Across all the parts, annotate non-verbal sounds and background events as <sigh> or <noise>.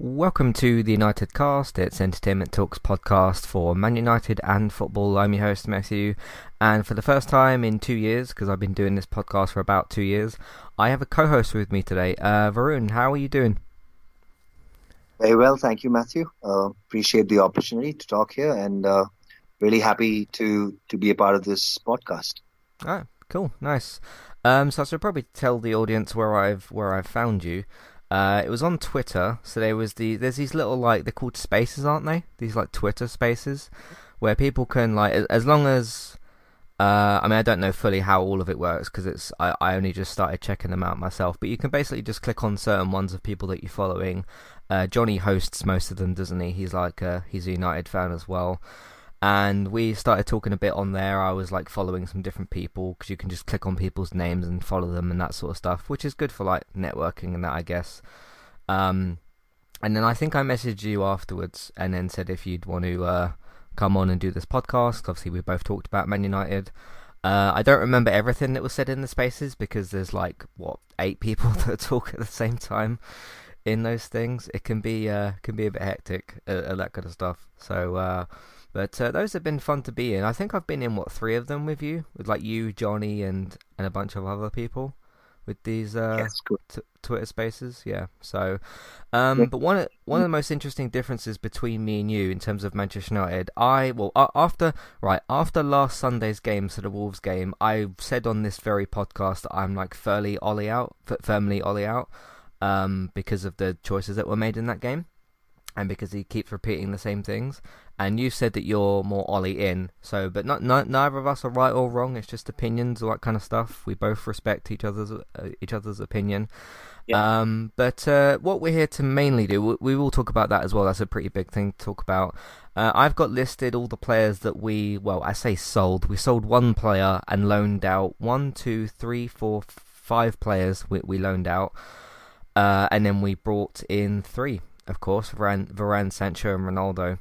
Welcome to the United Cast. It's Entertainment Talks podcast for Man United and football. I'm your host Matthew, and for the first time in two years, because I've been doing this podcast for about two years, I have a co-host with me today. Uh, Varun, how are you doing? Very well, thank you, Matthew. Uh, appreciate the opportunity to talk here, and uh, really happy to to be a part of this podcast. Ah, cool, nice. Um, so I should probably tell the audience where I've where I've found you. Uh, it was on Twitter, so there was the there's these little like they're called spaces, aren't they? These like Twitter spaces, where people can like as long as uh, I mean I don't know fully how all of it works because it's I, I only just started checking them out myself, but you can basically just click on certain ones of people that you're following. Uh, Johnny hosts most of them, doesn't he? He's like a, he's a United fan as well and we started talking a bit on there. I was like following some different people because you can just click on people's names and follow them and that sort of stuff, which is good for like networking and that, I guess. Um, and then I think I messaged you afterwards and then said if you'd want to uh, come on and do this podcast. Obviously, we both talked about Man United. Uh, I don't remember everything that was said in the spaces because there's like what eight <laughs> people that talk at the same time in those things. It can be uh, can be a bit hectic, uh, that kind of stuff. So uh, but uh, those have been fun to be in. I think I've been in what three of them with you, with like you, Johnny, and and a bunch of other people with these uh, yes, t- Twitter Spaces. Yeah. So, um, yeah. but one of, one of the most interesting differences between me and you in terms of Manchester United, I well after right after last Sunday's game, so the Wolves game, I said on this very podcast that I'm like fairly Ole out, firmly Ole out, um, because of the choices that were made in that game and because he keeps repeating the same things. And you said that you're more Ole in, so but not, not neither of us are right or wrong. It's just opinions, all that kind of stuff. We both respect each other's uh, each other's opinion. Yeah. Um, but uh, what we're here to mainly do, we, we, will talk about that as well. That's a pretty big thing to talk about. Uh, I've got listed all the players that we, well, I say sold. We sold one player and loaned out one, two, three, four, five players. We, we loaned out, uh, and then we brought in three of course, Varane, Varane Sancho, and Ronaldo.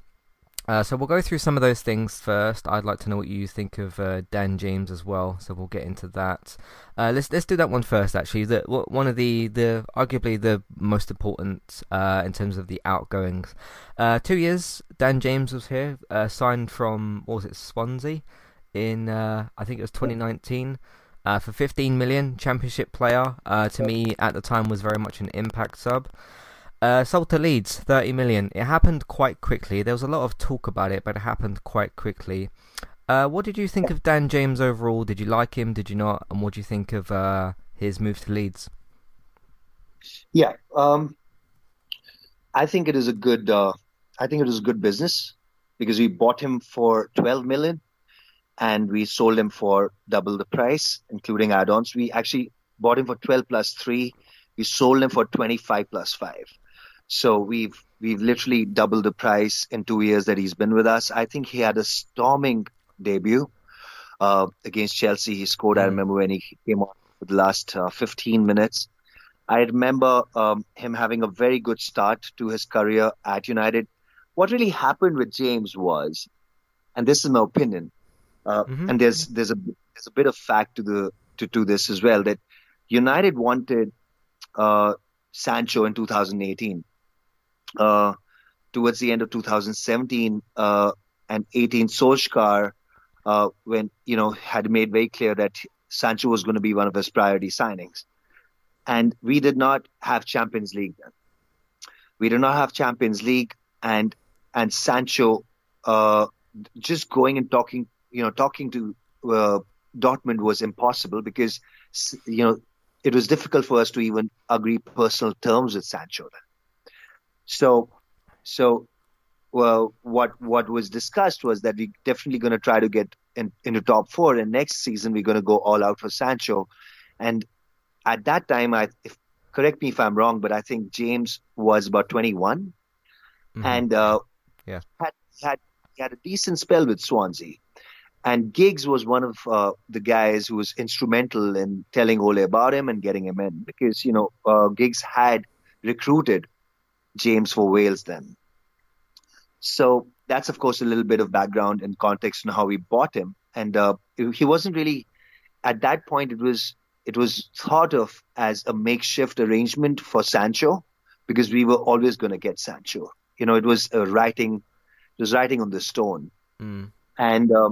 Uh, so we'll go through some of those things first. I'd like to know what you think of uh, Dan James as well. So we'll get into that. Uh, let's let's do that one first. Actually, the, one of the, the arguably the most important uh, in terms of the outgoings. Uh, two years. Dan James was here, uh, signed from what was it Swansea in I think it was 2019. for 15 million, Championship player. to me, at the time, was very much an impact sub. Uh, sold to Leeds, 30 million. It happened quite quickly. There was a lot of talk about it, but it happened quite quickly. Uh, what did you think of Dan James overall? Did you like him? Did you not? And what do you think of uh, his move to Leeds? Yeah, um, I think it is a good. Uh, I think it is a good business because we bought him for 12 million, and we sold him for double the price, including add-ons. We actually bought him for 12 plus three. We sold him for 25 plus five. So we've we've literally doubled the price in two years that he's been with us. I think he had a storming debut uh, against Chelsea. He scored. Mm. I remember when he came on for the last uh, 15 minutes. I remember um, him having a very good start to his career at United. What really happened with James was, and this is my opinion, uh, mm-hmm. and there's there's a there's a bit of fact to the to, to this as well that United wanted uh, Sancho in 2018 uh, towards the end of 2017 uh, and 18, Solskjaer, uh, when you know had made very clear that Sancho was going to be one of his priority signings, and we did not have Champions League then. We did not have Champions League, and and Sancho uh, just going and talking, you know, talking to uh, Dortmund was impossible because you know it was difficult for us to even agree personal terms with Sancho then. So, so well, what what was discussed was that we're definitely going to try to get in, into top four, and next season we're going to go all out for Sancho. And at that time, I if, correct me if I'm wrong, but I think James was about 21, mm-hmm. and uh, yeah, had had had a decent spell with Swansea. And Giggs was one of uh, the guys who was instrumental in telling Ole about him and getting him in because you know uh, Giggs had recruited James for Wales then. So that's of course a little bit of background and context on how we bought him. And uh, he wasn't really at that point. It was it was thought of as a makeshift arrangement for Sancho because we were always going to get Sancho. You know, it was uh, writing, it was writing on the stone, mm. and um,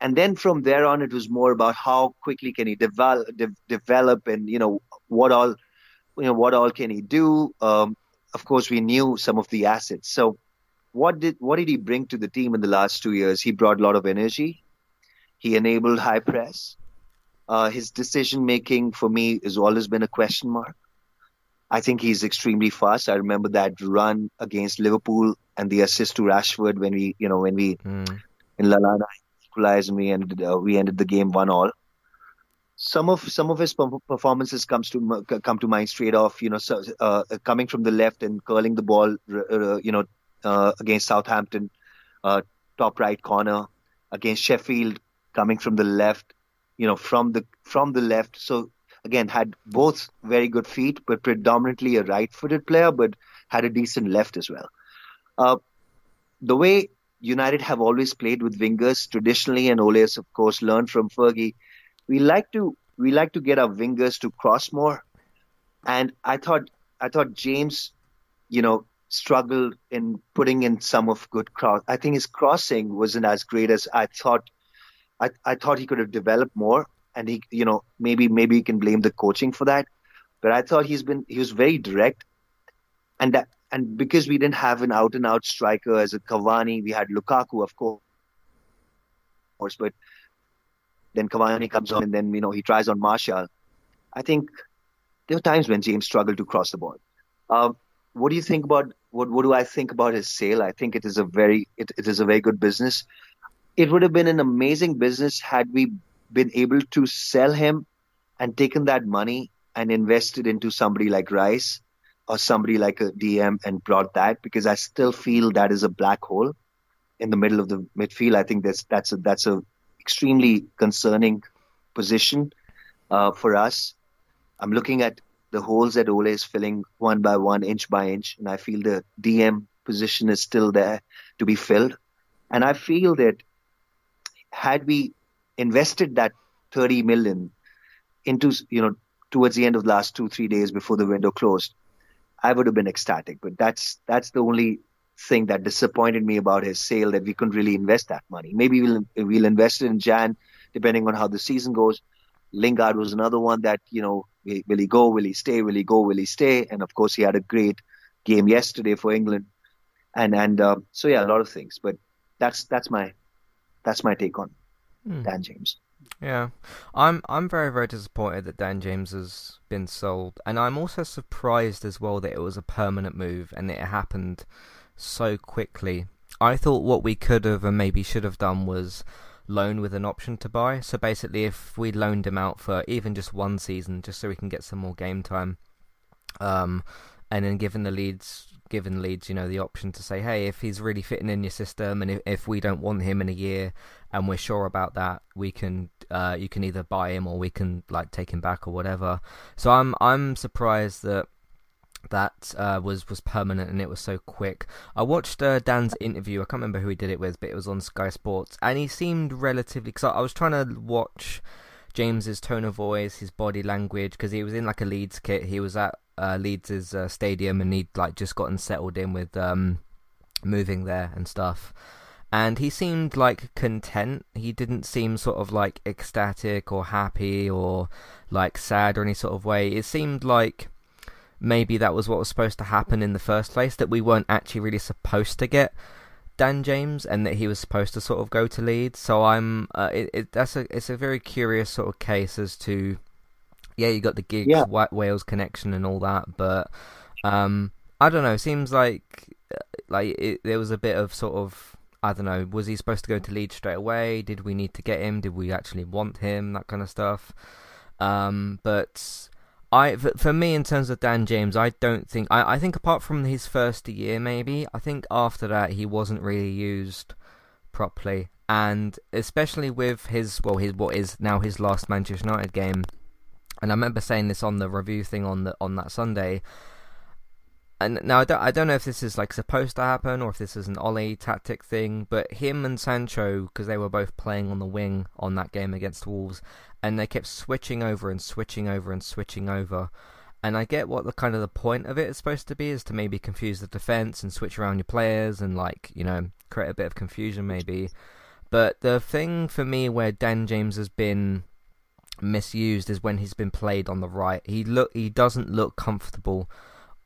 and then from there on, it was more about how quickly can he develop, de- develop, and you know what all, you know what all can he do. Um, of course, we knew some of the assets. So, what did what did he bring to the team in the last two years? He brought a lot of energy. He enabled high press. Uh, his decision making for me has always been a question mark. I think he's extremely fast. I remember that run against Liverpool and the assist to Rashford when we, you know, when we mm. in Lallana equalized and we ended uh, we ended the game one all. Some of some of his performances comes to come to mind straight off. You know, so, uh, coming from the left and curling the ball, uh, you know, uh, against Southampton, uh, top right corner against Sheffield, coming from the left, you know, from the from the left. So again, had both very good feet, but predominantly a right-footed player, but had a decent left as well. Uh, the way United have always played with wingers traditionally, and Ole has of course learned from Fergie. We like to we like to get our wingers to cross more, and I thought I thought James, you know, struggled in putting in some of good cross. I think his crossing wasn't as great as I thought. I, I thought he could have developed more, and he, you know, maybe maybe you can blame the coaching for that. But I thought he's been he was very direct, and that and because we didn't have an out and out striker as a Cavani, we had Lukaku, of course, but then Cavani comes on and then you know he tries on Martial. I think there were times when James struggled to cross the ball. Um, what do you think about what? What do I think about his sale? I think it is a very it, it is a very good business. It would have been an amazing business had we been able to sell him and taken that money and invested into somebody like Rice or somebody like a DM and brought that because I still feel that is a black hole in the middle of the midfield. I think that's that's a that's a extremely concerning position uh, for us. I'm looking at the holes that Ole is filling one by one, inch by inch, and I feel the DM position is still there to be filled. And I feel that had we invested that 30 million into you know towards the end of the last two three days before the window closed I would have been ecstatic. But that's that's the only thing that disappointed me about his sale that we couldn't really invest that money. Maybe we'll we'll invest it in Jan, depending on how the season goes. Lingard was another one that you know will he go, will he stay, will he go, will he stay? And of course he had a great game yesterday for England, and and uh, so yeah, a lot of things. But that's that's my that's my take on mm. Dan James. Yeah, I'm I'm very very disappointed that Dan James has been sold, and I'm also surprised as well that it was a permanent move and it happened so quickly. I thought what we could have and maybe should have done was loan with an option to buy. So basically, if we loaned him out for even just one season, just so we can get some more game time, um, and then given the Leeds, given Leeds, you know, the option to say, hey, if he's really fitting in your system, and if, if we don't want him in a year, and we're sure about that, we can, uh, you can either buy him or we can like take him back or whatever. So I'm I'm surprised that that uh, was was permanent and it was so quick. I watched uh, Dan's interview. I can't remember who he did it with, but it was on Sky Sports, and he seemed relatively. Because I was trying to watch James's tone of voice, his body language, because he was in like a Leeds kit. He was at uh, Leeds' uh, stadium, and he'd like just gotten settled in with um, moving there and stuff. And he seemed like content. He didn't seem sort of like ecstatic or happy or like sad or any sort of way. It seemed like maybe that was what was supposed to happen in the first place. That we weren't actually really supposed to get Dan James, and that he was supposed to sort of go to Leeds. So I'm, uh, it, it, that's a, it's a very curious sort of case as to yeah, you got the Giggs, yeah. White Wales connection, and all that. But um, I don't know. Seems like uh, like it, there was a bit of sort of I don't know. Was he supposed to go to Leeds straight away? Did we need to get him? Did we actually want him? That kind of stuff. Um, but I, for me, in terms of Dan James, I don't think. I, I think apart from his first year, maybe. I think after that he wasn't really used properly, and especially with his well, his what is now his last Manchester United game and I remember saying this on the review thing on the on that Sunday. And now I don't I don't know if this is like supposed to happen or if this is an Ole tactic thing, but him and Sancho because they were both playing on the wing on that game against Wolves, and they kept switching over and switching over and switching over, and I get what the kind of the point of it is supposed to be is to maybe confuse the defense and switch around your players and like you know create a bit of confusion maybe. But the thing for me where Dan James has been misused is when he's been played on the right. He look he doesn't look comfortable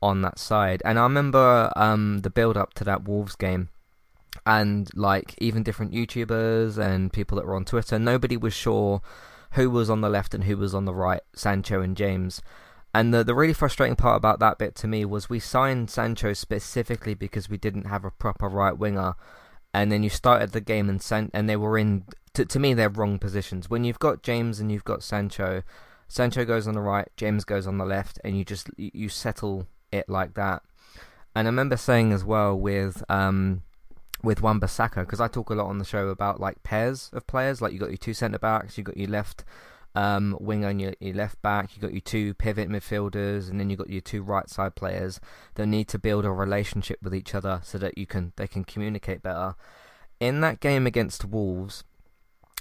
on that side. And I remember um, the build up to that Wolves game and like even different YouTubers and people that were on Twitter, nobody was sure who was on the left and who was on the right, Sancho and James. And the the really frustrating part about that bit to me was we signed Sancho specifically because we didn't have a proper right winger, and then you started the game and San- and they were in to to me they're wrong positions. When you've got James and you've got Sancho, Sancho goes on the right, James goes on the left, and you just you settle it like that. And I remember saying as well with um with Wan-Bissaka because I talk a lot on the show about like pairs of players. Like you got your two centre backs, you got your left um, winger and your, your left back. You got your two pivot midfielders, and then you got your two right side players that need to build a relationship with each other so that you can they can communicate better. In that game against Wolves,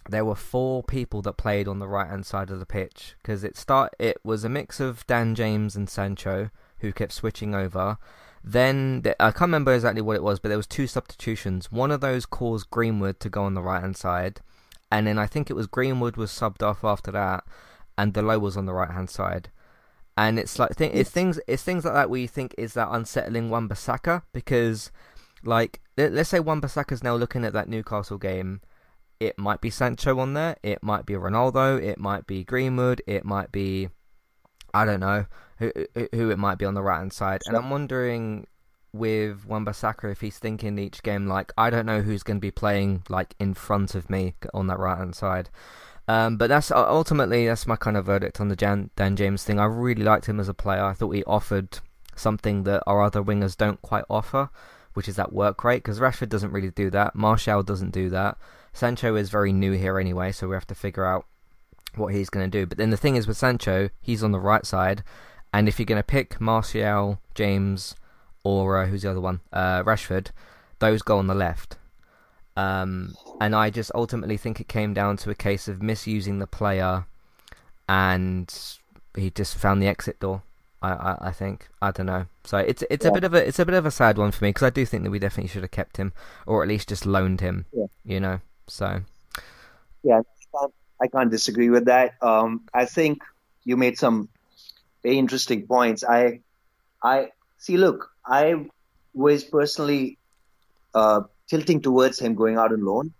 there were four people that played on the right hand side of the pitch because it start it was a mix of Dan James and Sancho who kept switching over. Then I can't remember exactly what it was, but there was two substitutions. One of those caused Greenwood to go on the right hand side, and then I think it was Greenwood was subbed off after that, and Dalot was on the right hand side. And it's like th- it's things it's things like that where you think is that unsettling Wan-Bissaka because like let's say Wan-Bissaka's now looking at that Newcastle game, it might be Sancho on there, it might be Ronaldo, it might be Greenwood, it might be I don't know who who it might be on the right hand side, and I'm wondering with Wan-Bissaka if he's thinking each game like I don't know who's going to be playing like in front of me on that right hand side. Um, but that's ultimately that's my kind of verdict on the Jan, Dan James thing. I really liked him as a player. I thought he offered something that our other wingers don't quite offer, which is that work rate. Because Rashford doesn't really do that. Martial doesn't do that. Sancho is very new here anyway, so we have to figure out what he's going to do. But then the thing is with Sancho, he's on the right side, and if you're going to pick Martial, James, or uh, who's the other one? Uh, Rashford. Those go on the left. Um, and I just ultimately think it came down to a case of misusing the player, and he just found the exit door. I, I, I think I don't know. So it's it's yeah. a bit of a it's a bit of a sad one for me because I do think that we definitely should have kept him or at least just loaned him. Yeah. You know. So. Yeah, I can't disagree with that. Um, I think you made some very interesting points. I I see. Look, I was personally uh, tilting towards him going out on loan,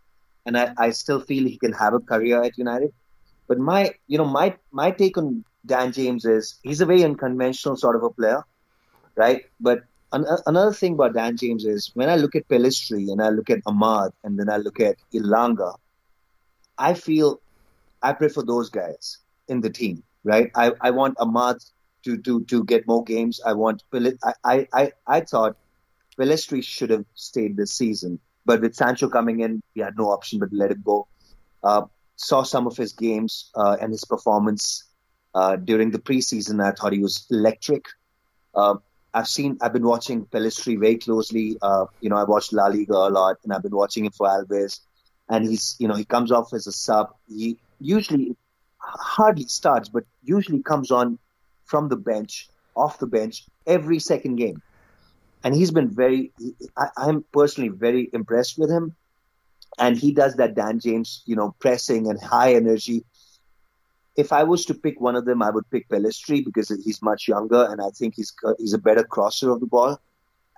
and I, I still feel he can have a career at United. But my, you know, my my take on Dan James is he's a very unconventional sort of a player, right? But an, another thing about Dan James is when I look at Pellistri and I look at Amad and then I look at Elanga, I feel I prefer those guys in the team, right? I, I want Amad to, to, to get more games. I want I, I, I thought Pellistri should have stayed this season, but with Sancho coming in, we had no option but to let him go. Uh, saw some of his games uh, and his performance uh, during the preseason. I thought he was electric. Uh, I've seen, I've been watching Pellistri very closely. Uh, you know, I watched La Liga a lot, and I've been watching him for Alavés. And he's, you know, he comes off as a sub. He usually hardly starts, but usually comes on from the bench, off the bench, every second game. And he's been very, I, I'm personally very impressed with him. And he does that Dan James, you know, pressing and high energy. If I was to pick one of them, I would pick Pellistri because he's much younger and I think he's he's a better crosser of the ball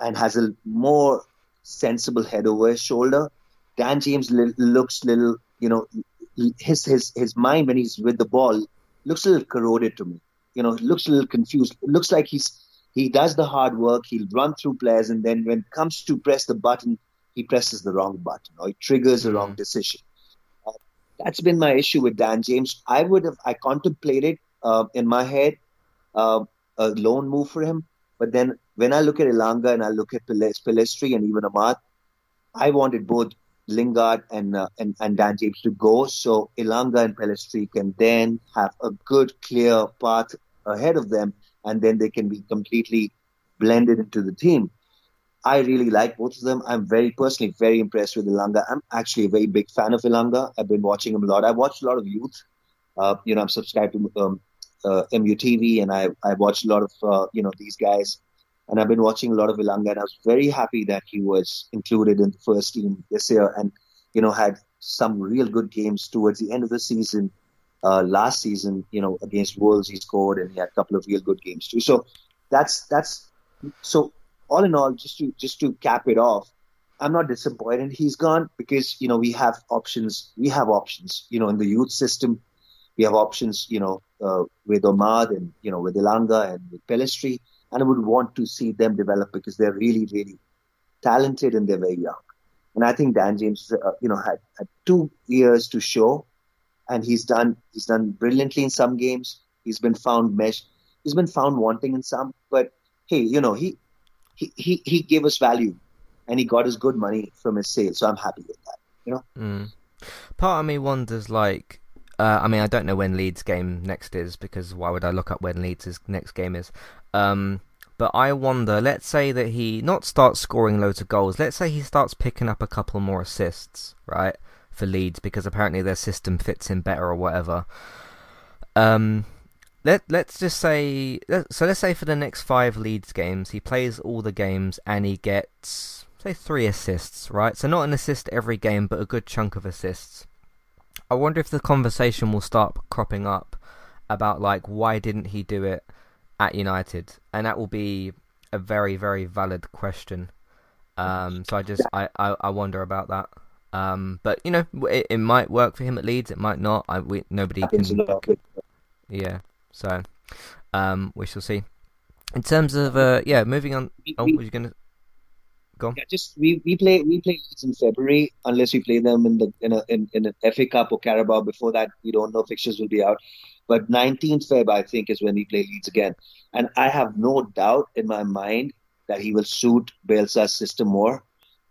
and has a more sensible head over his shoulder. Dan James li- looks little, you know, his his his mind when he's with the ball looks a little corroded to me you know, looks a little confused. Looks like he's he does the hard work, he'll run through players, and then when it comes to press the button, he presses the wrong button or he triggers the mm-hmm. wrong decision. Uh, that's been my issue with Dan James. I would have I contemplated uh, in my head uh, a loan move for him, but then when I look at Elanga and I look at Pellistri and even Amad, I wanted both Lingard and, uh, and, and Dan James to go. So Elanga and Pellistri can then have a good, clear path ahead of them, and then they can be completely blended into the team. I really like both of them. I'm very personally very impressed with Elanga. I'm actually a very big fan of Elanga. I've been watching him a lot. I watched a lot of youth. Uh, you know, I'm subscribed to um, uh, MUTV, and I I watched a lot of uh, you know these guys, and I've been watching a lot of Elanga, and I was very happy that he was included in the first team this year, and you know had some real good games towards the end of the season. Uh, last season, you know, against Wolves, he scored, and he had a couple of real good games too. So that's that's so all in all, just to just to cap it off, I'm not disappointed he's gone because you know we have options. We have options. You know, in the youth system, we have options. You know, uh, with Amad and you know with Elanga and with Pellistri, and I would want to see them develop because they're really, really talented and they're very young. And I think Dan James, uh, you know, had, had two years to show, and he's done he's done brilliantly in some games. He's been found mesh. He's been found wanting in some, but hey, you know, he he, he, he gave us value and he got his good money from his sale. So I'm happy with that, you know? Mm. Part of me wonders, like, uh, I mean, I don't know when Leeds' game next is because why would I look up when Leeds' next game is? Um, but I wonder, let's say that he not starts scoring loads of goals. Let's say he starts picking up a couple more assists, right, for Leeds because apparently their system fits in better or whatever. Um, let let's just say so let's say for the next five Leeds games he plays all the games and he gets say three assists right so not an assist every game but a good chunk of assists i wonder if the conversation will start cropping up about like why didn't he do it at united? And that will be a very very valid question. Um so i just i i, I wonder about that. Um but you know it, it might work for him at leeds. It might not. I we nobody can yeah so, um, we shall see. In terms of uh, yeah, moving on. Oh, were you gonna go? Yeah, just we, we play we play Leeds in February unless we play them in the in a in, in an FA Cup or Carabao. Before that, we don't know fixtures will be out. But 19th Feb, I think, is when we play Leeds again, and I have no doubt in my mind that he will suit Bielsa's system more,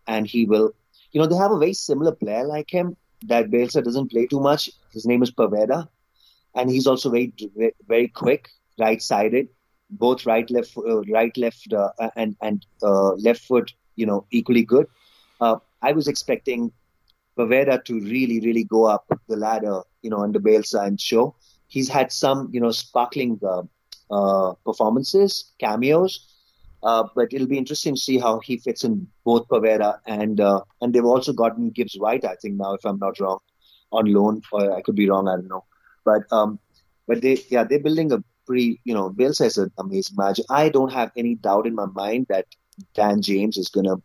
and he will. You know, they have a very similar player like him that Bielsa doesn't play too much. His name is Poveda and he's also very very quick, right-sided, both right left uh, right left uh, and and uh, left foot, you know, equally good. Uh, I was expecting Poveda to really really go up the ladder, you know, under Bielsa and show. He's had some, you know, sparkling uh, uh, performances, cameos. but it'll be interesting to see how he fits in both Poveda and and they've also gotten Gibbs White, I think now, if I'm not wrong, on loan. Or I could be wrong, I don't know. But um, but they yeah they're building a pretty you know Bielsa's an amazing magic. I don't have any doubt in my mind that Dan James is gonna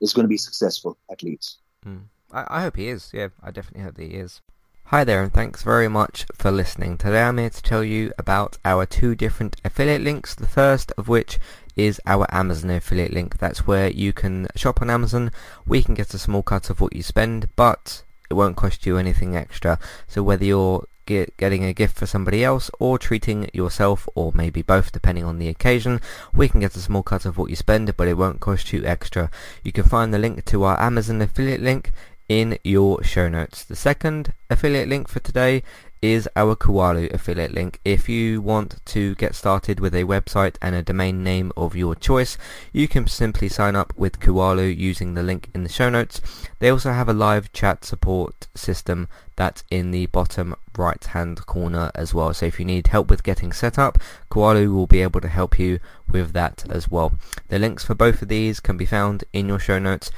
is gonna be successful at Leeds. Mm. I, I hope he is. Yeah, I definitely hope he is. Hi there, and thanks very much for listening. Today I'm here to tell you about our two different affiliate links. The first of which is our Amazon affiliate link. That's where you can shop on Amazon. We can get a small cut of what you spend, but it won't cost you anything extra. So whether you're get, getting a gift for somebody else or treating yourself or maybe both depending on the occasion. We can get a small cut of what you spend but it won't cost you extra. You can find the link to our Amazon affiliate link in your show notes. The second affiliate link for today is our Kualu affiliate link. If you want to get started with a website and a domain name of your choice, you can simply sign up with Kualu using the link in the show notes. They also have a live chat support system that's in the bottom right hand corner as well. So if you need help with getting set up, Kualu will be able to help you with that as well. The links for both of these can be found in your show notes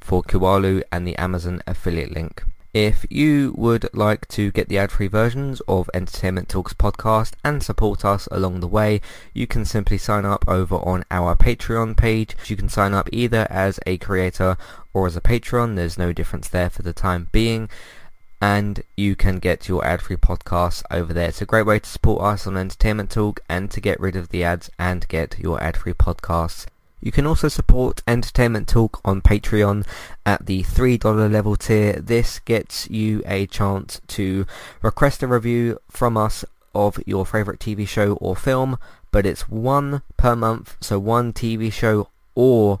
for Kualu and the Amazon affiliate link. If you would like to get the ad-free versions of Entertainment Talks podcast and support us along the way, you can simply sign up over on our Patreon page. You can sign up either as a creator or as a patron. There's no difference there for the time being. And you can get your ad-free podcasts over there. It's a great way to support us on Entertainment Talk and to get rid of the ads and get your ad-free podcasts you can also support Entertainment Talk on Patreon at the $3 level tier. This gets you a chance to request a review from us of your favourite TV show or film, but it's one per month, so one TV show or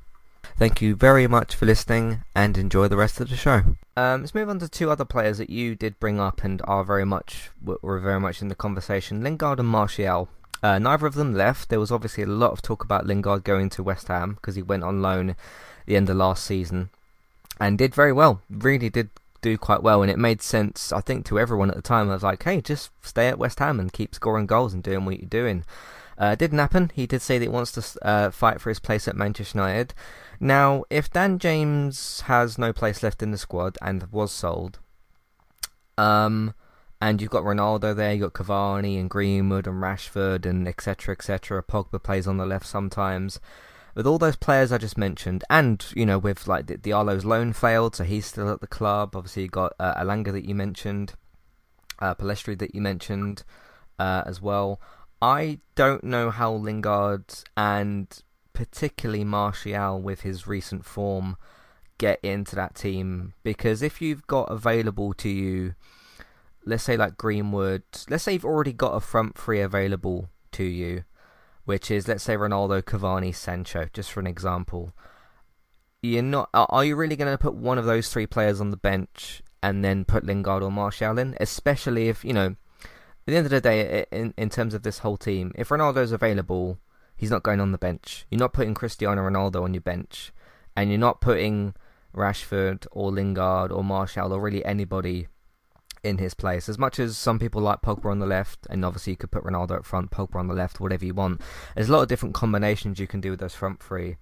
Thank you very much for listening and enjoy the rest of the show. Um, let's move on to two other players that you did bring up and are very much were very much in the conversation: Lingard and Martial. Uh, neither of them left. There was obviously a lot of talk about Lingard going to West Ham because he went on loan the end of last season and did very well. Really did do quite well, and it made sense, I think, to everyone at the time. I was like, hey, just stay at West Ham and keep scoring goals and doing what you're doing. Uh, didn't happen. He did say that he wants to uh, fight for his place at Manchester United. Now, if Dan James has no place left in the squad and was sold, um, and you've got Ronaldo there, you've got Cavani and Greenwood and Rashford and etc. etc. Pogba plays on the left sometimes. With all those players I just mentioned, and you know, with like the Diallo's loan failed, so he's still at the club. Obviously, you got uh, Elanga that you mentioned, uh, Pellistri that you mentioned uh, as well. I don't know how Lingard and particularly Martial with his recent form get into that team because if you've got available to you let's say like Greenwood, let's say you've already got a front three available to you, which is let's say Ronaldo, Cavani, Sancho, just for an example. You're not. Are you really going to put one of those three players on the bench and then put Lingard or Martial in? Especially if you know, at the end of the day, in in terms of this whole team, if Ronaldo's available, he's not going on the bench. You're not putting Cristiano Ronaldo on your bench, and you're not putting Rashford or Lingard or Martial or really anybody in his place. As much as some people like Pogba on the left, and obviously you could put Ronaldo up front, Pogba on the left, whatever you want. There's a lot of different combinations you can do with those front three.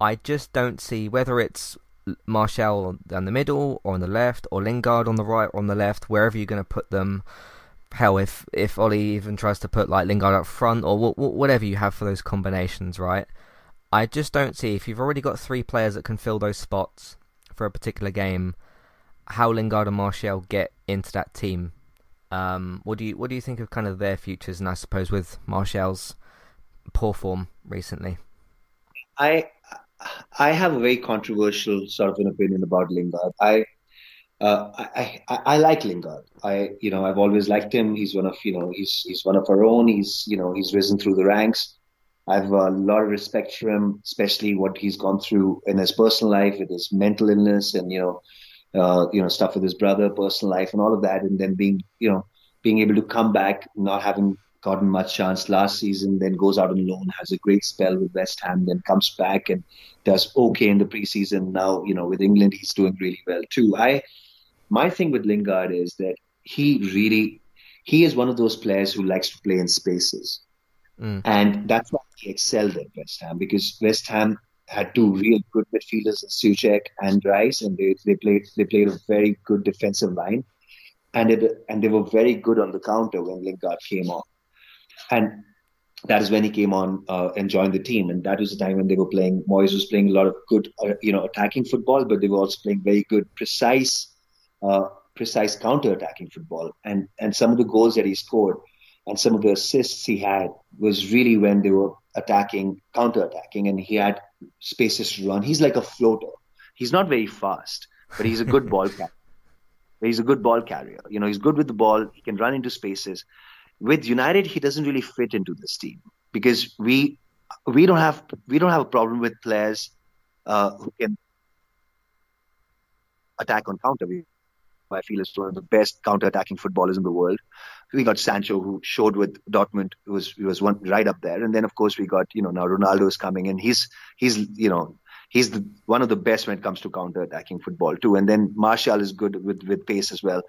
I just don't see whether it's Martial down the middle or on the left, or Lingard on the right or on the left, wherever you're going to put them. Hell, if if Ole even tries to put like Lingard up front or whatever you have for those combinations, right? I just don't see if you've already got three players that can fill those spots for a particular game how Lingard and Martial get into that team. Um, what do you what do you think of kind of their futures, and I suppose with Martial's poor form recently? I I have a very controversial sort of an opinion about Lingard. I uh, I, I, I like Lingard. I you know I've always liked him. He's one of you know he's he's one of our own. He's you know he's risen through the ranks. I have a lot of respect for him, especially what he's gone through in his personal life with his mental illness and you know uh, you know, stuff with his brother, personal life, and all of that, and then being, you know, being able to come back, not having gotten much chance last season, then goes out on loan, has a great spell with West Ham, then comes back and does okay in the preseason. Now, you know, with England, he's doing really well too. I, my thing with Lingard is that he really, he is one of those players who likes to play in spaces. Mm. And that's why he excelled at West Ham because West Ham had two real good midfielders in Soucek and Rice, and they, they played they played a very good defensive line, and it and they were very good on the counter when Lingard came on, and that is when he came on uh, and joined the team, and that was the time when they were playing. Moyes was playing a lot of good, uh, you know, attacking football, but they were also playing very good, precise, uh, precise counter-attacking football, and and some of the goals that he scored and some of the assists he had was really when they were attacking, counter-attacking, and he had spaces to run. He's like a floater. He's not very fast, but he's a good ball <laughs> carrier. He's a good ball carrier. You know, he's good with the ball. He can run into spaces. With United, he doesn't really fit into this team because we we don't have we don't have a problem with players uh, who can attack on counter. We, I feel is one of the best counter-attacking footballers in the world we got Sancho, who showed with Dortmund, who was he was one right up there, and then of course we got you know now Ronaldo is coming in. He's he's you know he's the, one of the best when it comes to counter attacking football too. And then Martial is good with with pace as well.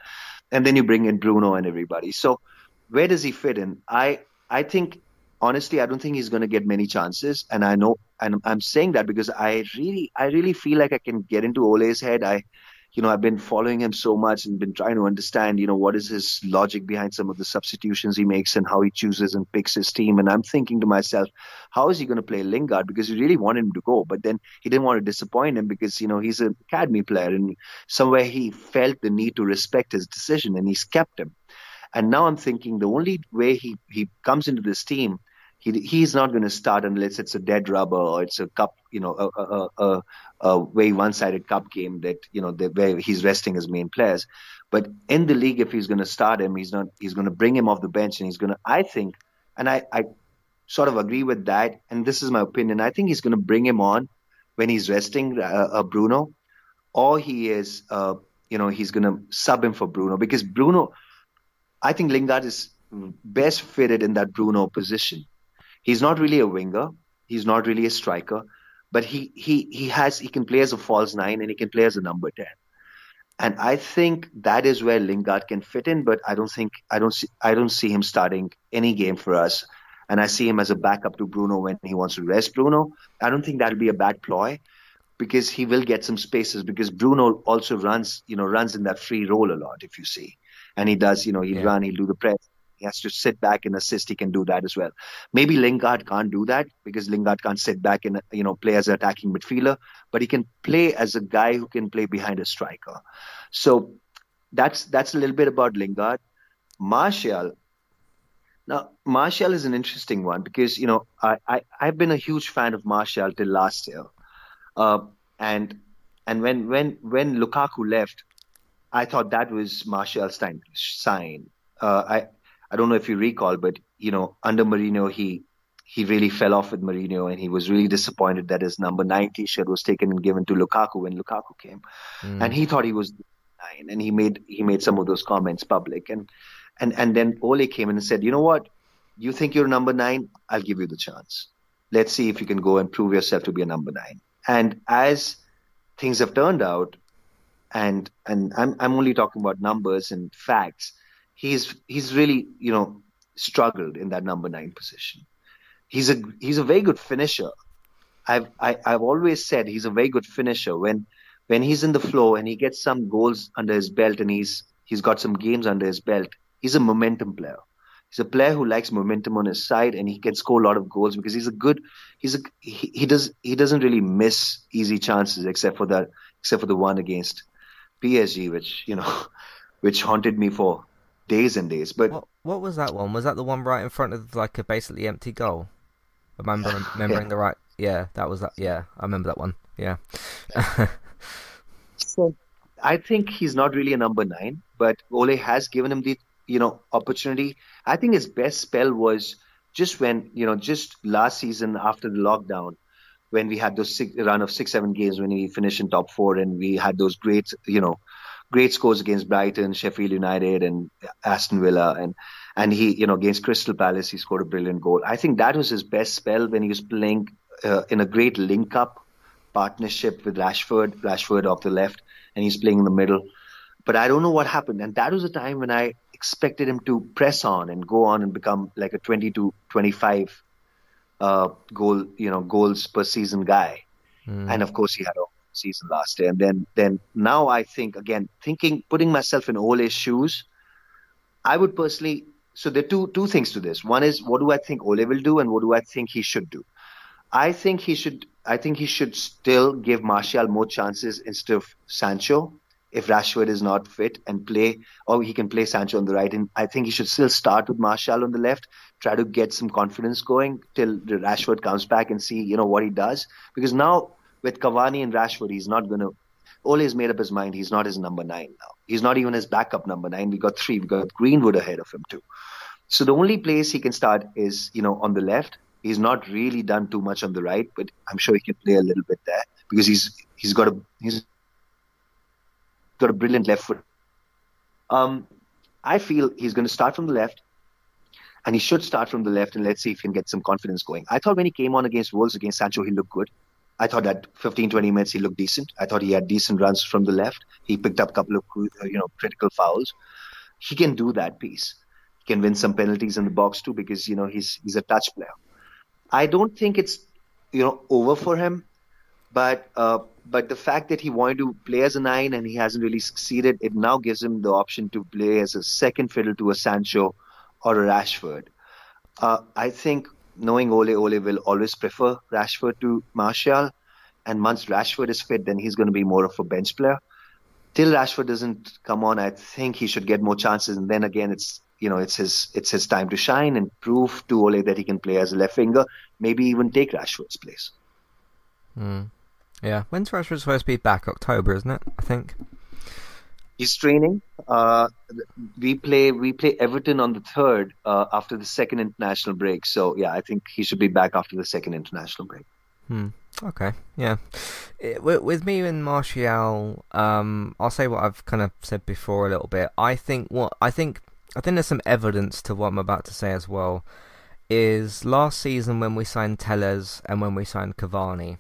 And then you bring in Bruno and everybody. So where does he fit in? I I think honestly I don't think he's going to get many chances. And I know and I'm saying that because I really I really feel like I can get into Ole's head. I you know, I've been following him so much and been trying to understand, you know, what is his logic behind some of the substitutions he makes and how he chooses and picks his team. And I'm thinking to myself, how is he going to play Lingard? Because he really wanted him to go, but then he didn't want to disappoint him because, you know, he's an academy player and somewhere he felt the need to respect his decision and he's kept him. And now I'm thinking the only way he, he comes into this team he he's not going to start unless it's a dead rubber or it's a cup, you know, a, a, a, a very one-sided cup game that you know where he's resting his main players. But in the league, if he's going to start him, he's not. He's going to bring him off the bench, and he's going to. I think, and I, I sort of agree with that. And this is my opinion. I think he's going to bring him on when he's resting uh, uh, Bruno, or he is, uh, you know, he's going to sub him for Bruno because Bruno, I think Lingard is best fitted in that Bruno position. He's not really a winger. He's not really a striker, but he he he has he can play as a false nine and he can play as a number ten. And I think that is where Lingard can fit in, but I don't think I don't see I don't see him starting any game for us. And I see him as a backup to Bruno when he wants to rest Bruno. I don't think that'll be a bad ploy because he will get some spaces because Bruno also runs, you know, runs in that free role a lot if you see. And he does, you know, he'll yeah. run, he'll do the press. He has to sit back and assist. He can do that as well. Maybe Lingard can't do that because Lingard can't sit back and you know play as an attacking midfielder, but he can play as a guy who can play behind a striker. So that's that's a little bit about Lingard. Martial. Now Martial is an interesting one because you know I, I I've been a huge fan of Martial till last year, uh, and and when when when Lukaku left, I thought that was Martial's time sign. Uh, I I don't know if you recall, but you know, under Mourinho, he he really fell off with Mourinho, and he was really disappointed that his number nine T-shirt was taken and given to Lukaku when Lukaku came, mm. and he thought he was nine, and he made he made some of those comments public, and and and then Ole came in and said, you know what, you think you're number nine? I'll give you the chance. Let's see if you can go and prove yourself to be a number nine. And as things have turned out, and and I'm I'm only talking about numbers and facts he's he's really you know struggled in that number nine position. He's a he's a very good finisher. I've I, have i have always said he's a very good finisher when when he's in the flow and he gets some goals under his belt and he's he's got some games under his belt. He's a momentum player. He's a player who likes momentum on his side and he can score a lot of goals because he's a good he's a he, he does he doesn't really miss easy chances except for that except for the one against PSG which you know <laughs> which haunted me for days and days. But what, what was that one? Was that the one right in front of like a basically empty goal? Remember, <laughs> remembering yeah. the right? Yeah, that was that. Yeah, I remember that one. Yeah. <laughs> so I think he's not really a number nine, but Ole has given him the you know opportunity. I think his best spell was just when you know just last season after the lockdown when we had those six, run of six seven games when we finished in top four and we had those great you know great scores against Brighton, Sheffield United, and Aston Villa, and and he, you know, against Crystal Palace, he scored a brilliant goal. I think that was his best spell when he was playing uh, in a great link-up partnership with Rashford, Rashford off the left, and he's playing in the middle. But I don't know what happened, and that was a time when I expected him to press on and go on and become like a 20 to 25 uh, goal, you know, goals per season guy. Mm. And of course, he had a season last year. And then, then now I think again, thinking, putting myself in Ole's shoes, I would personally. So there are two two things to this. One is what do I think Ole will do, and what do I think he should do. I think he should. I think he should still give Martial more chances instead of Sancho if Rashford is not fit and play, or he can play Sancho on the right. And I think he should still start with Martial on the left, try to get some confidence going till Rashford comes back and see, you know, what he does. Because now with Cavani and Rashford, he's not going to. Ole has made up his mind. He's not his number nine now. He's not even his backup number nine. We got three. We got Greenwood ahead of him too. So the only place he can start is you know on the left. He's not really done too much on the right, but I'm sure he can play a little bit there because he's he's got a he's got a brilliant left foot. Um, I feel he's going to start from the left, and he should start from the left, and let's see if he can get some confidence going. I thought when he came on against Wolves against Sancho, he looked good. I thought that 15, 20 minutes he looked decent. I thought he had decent runs from the left. He picked up a couple of uh, you know critical fouls. He can do that piece. He can win some penalties in the box too because you know he's he's a touch player. I don't think it's you know over for him, but uh, but the fact that he wanted to play as a nine and he hasn't really succeeded, it now gives him the option to play as a second fiddle to a Sancho or a Rashford. Uh, I think knowing Ole, Ole will always prefer Rashford to Martial. And once Rashford is fit, then he's going to be more of a bench player. Till Rashford doesn't come on, I think he should get more chances. And then again, it's you know it's his it's his time to shine and prove to Ole that he can play as a left winger. Maybe even take Rashford's place. Mm. Yeah, when's Rashford supposed to be back? October, isn't it? I think he's training. Uh, we play we play Everton on the third uh, after the second international break. So yeah, I think he should be back after the second international break. Hmm. Okay. Yeah. It, with, with, me and Martial, um, I'll say what I've kind of said before a little bit. I think what I think I think there's some evidence to what I'm about to say as well. Is last season when we signed Telles and when we signed Cavani,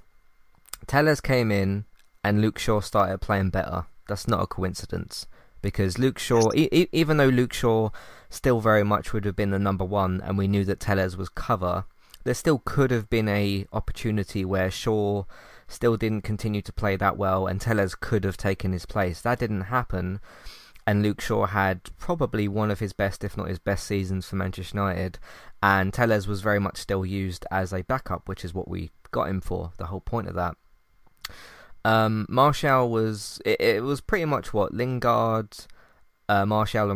Telles came in and Luke Shaw started playing better. That's not a coincidence because Luke Shaw, e- even though Luke Shaw still very much would have been the number one, and we knew that Telles was cover, there still could have been a opportunity where Shaw still didn't continue to play that well, and Telles could have taken his place. That didn't happen, and Luke Shaw had probably one of his best, if not his best, seasons for Manchester United. And Telles was very much still used as a backup, which is what we got him for. The whole point of that. Um, was it, it, was pretty much what Lingard, uh, and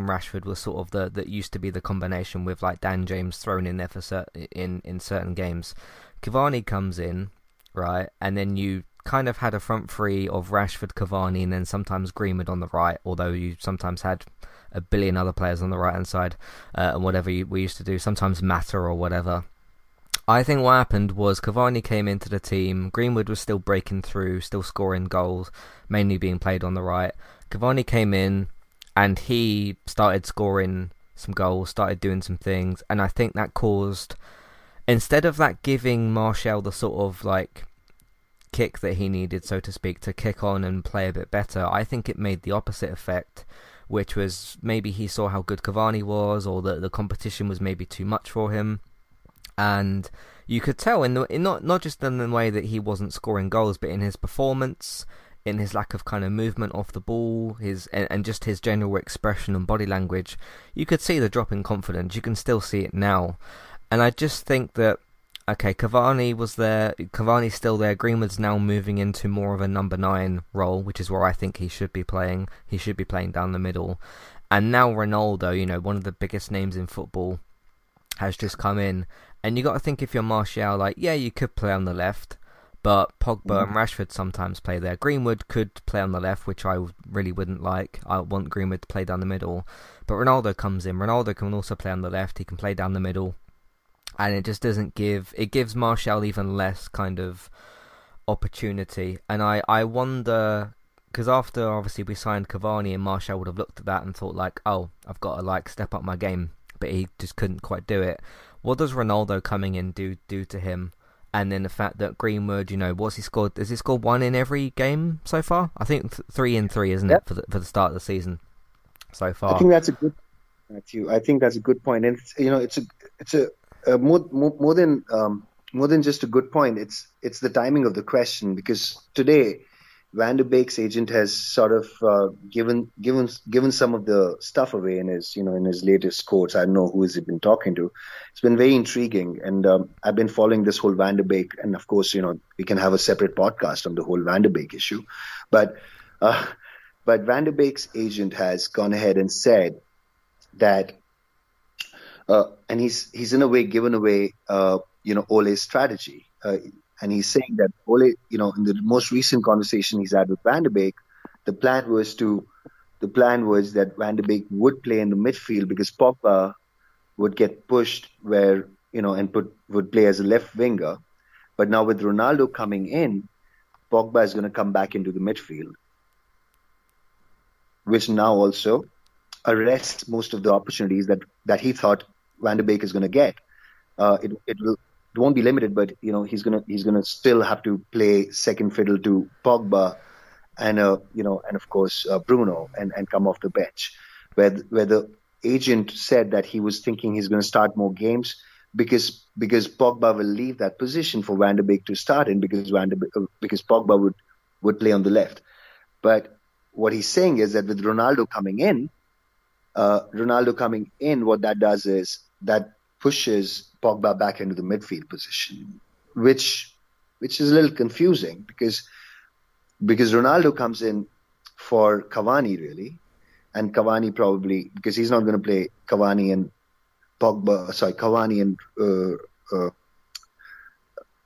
Rashford was sort of the that used to be the combination with like Dan James thrown in there for certain in in certain games. Cavani comes in, right, and then you kind of had a front three of Rashford, Cavani, and then sometimes Greenwood on the right. Although you sometimes had a billion other players on the right hand side, uh, and whatever you, we used to do, sometimes Mata or whatever. I think what happened was Cavani came into the team. Greenwood was still breaking through, still scoring goals, mainly being played on the right. Cavani came in and he started scoring some goals, started doing some things, and I think that caused instead of that giving Martial the sort of like kick that he needed, so to speak, to kick on and play a bit better, I think it made the opposite effect, which was maybe he saw how good Cavani was, or that the competition was maybe too much for him and you could tell in the in not not just in the way that he wasn't scoring goals, but in his performance, in his lack of kind of movement off the ball, his and, and just his general expression and body language, you could see the drop in confidence. You can still see it now, and I just think that okay, Cavani was there, Cavani's still there. Greenwood's now moving into more of a number nine role, which is where I think he should be playing. He should be playing down the middle, and now Ronaldo, you know, one of the biggest names in football, has just come in and you got to think if you're Martial, like, yeah, you could play on the left, but Pogba mm. and Rashford sometimes play there. Greenwood could play on the left, which I really wouldn't like. I want Greenwood to play down the middle. But Ronaldo comes in. Ronaldo can also play on the left. He can play down the middle. And it just doesn't give, it gives Martial even less kind of opportunity. And I, I wonder, because after obviously we signed Cavani and Martial would have looked at that and thought like, oh, I've got to like step up my game. But he just couldn't quite do it what does Ronaldo coming in do do to him? And then the fact that Greenwood, you know, what's he scored? Has he scored one in every game so far? I think th- three in three, isn't yep. it, for the for the start of the season so far? I think that's a good, Matthew. I think that's a good point, and you know, it's a it's a, a more, more more than um, more than just a good point. It's it's the timing of the question because today Van Beek's agent has sort of uh, given given given some of the stuff away in his you know in his latest quotes. I don't know who has he been talking to. It's been very intriguing, and um, I've been following this whole Van Beek, and of course you know we can have a separate podcast on the whole Van Beek issue, but uh, but Van Beek's agent has gone ahead and said that, uh, and he's he's in a way given away uh, you know Ole's strategy. And he's saying that Ole, you know, in the most recent conversation he's had with Van de Beek, the plan was to, the plan was that Van de Beek would play in the midfield because Pogba would get pushed where, you know, and put would play as a left winger. But now with Ronaldo coming in, Pogba is going to come back into the midfield, which now also arrests most of the opportunities that, that he thought Van de Beek is going to get. Uh, it, it will it won't be limited, but you know he's gonna he's gonna still have to play second fiddle to Pogba, and uh, you know and of course uh, Bruno, and and come off the bench, where where the agent said that he was thinking he's going to start more games because because Pogba will leave that position for Van de Beek to start in because Van de Beek, uh, because Pogba would would play on the left, but what he's saying is that with Ronaldo coming in, uh, Ronaldo coming in, what that does is that pushes Pogba back into the midfield position, which which is a little confusing because because Ronaldo comes in for Cavani really, and Cavani probably because he's not going to play Cavani and Pogba. Sorry, Cavani and uh, uh,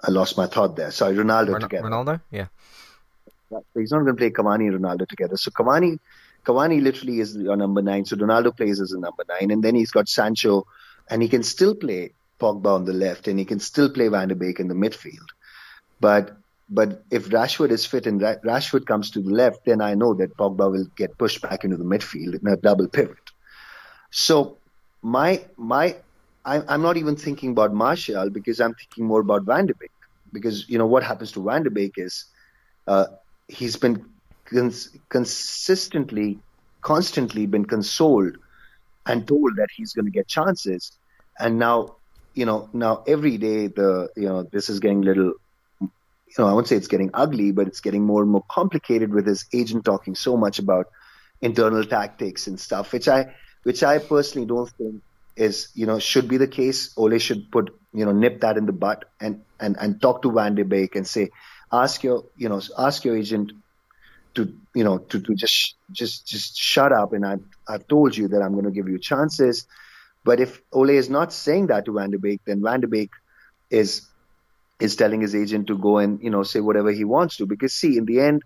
I lost my thought there. Sorry, Ronaldo Ron- together. Ronaldo, yeah. So he's not going to play Cavani and Ronaldo together. So Cavani, Cavani literally is your number nine. So Ronaldo plays as a number nine, and then he's got Sancho, and he can still play Pogba on the left, and he can still play Van de Beek in the midfield. But but if Rashford is fit and Rashford comes to the left, then I know that Pogba will get pushed back into the midfield in a double pivot. So my my I, I'm not even thinking about Martial because I'm thinking more about Van de Beek because you know what happens to Van de Beek is uh, he's been cons- consistently, constantly been consoled and told that he's going to get chances, and now you know now every day the you know this is getting little you know, I won't say it's getting ugly, but it's getting more and more complicated with his agent talking so much about internal tactics and stuff, which I, which I personally don't think is, you know, should be the case. Ole should put, you know, nip that in the butt and, and, and talk to Van de Beek and say, ask your, you know, ask your agent to, you know, to, to just, just, just shut up. And I've, I've told you that I'm going to give you chances. But if Ole is not saying that to Van de Beek, then Van de Beek is is telling his agent to go and you know say whatever he wants to. Because see in the end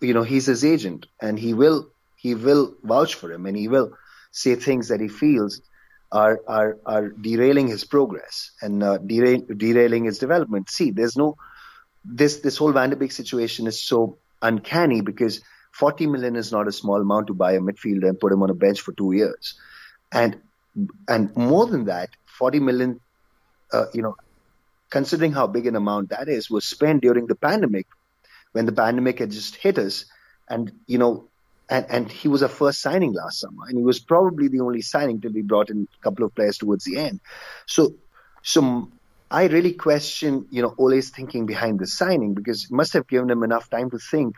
you know he's his agent and he will he will vouch for him and he will say things that he feels are are are derailing his progress and uh, derail, derailing his development. See there's no this this whole Van de Beek situation is so uncanny because 40 million is not a small amount to buy a midfielder and put him on a bench for 2 years. And and more than that 40 million uh, you know considering how big an amount that is, was spent during the pandemic when the pandemic had just hit us. And, you know, and, and he was a first signing last summer, and he was probably the only signing till we brought in a couple of players towards the end. So, so I really question, you know, Ole's thinking behind the signing because it must have given him enough time to think,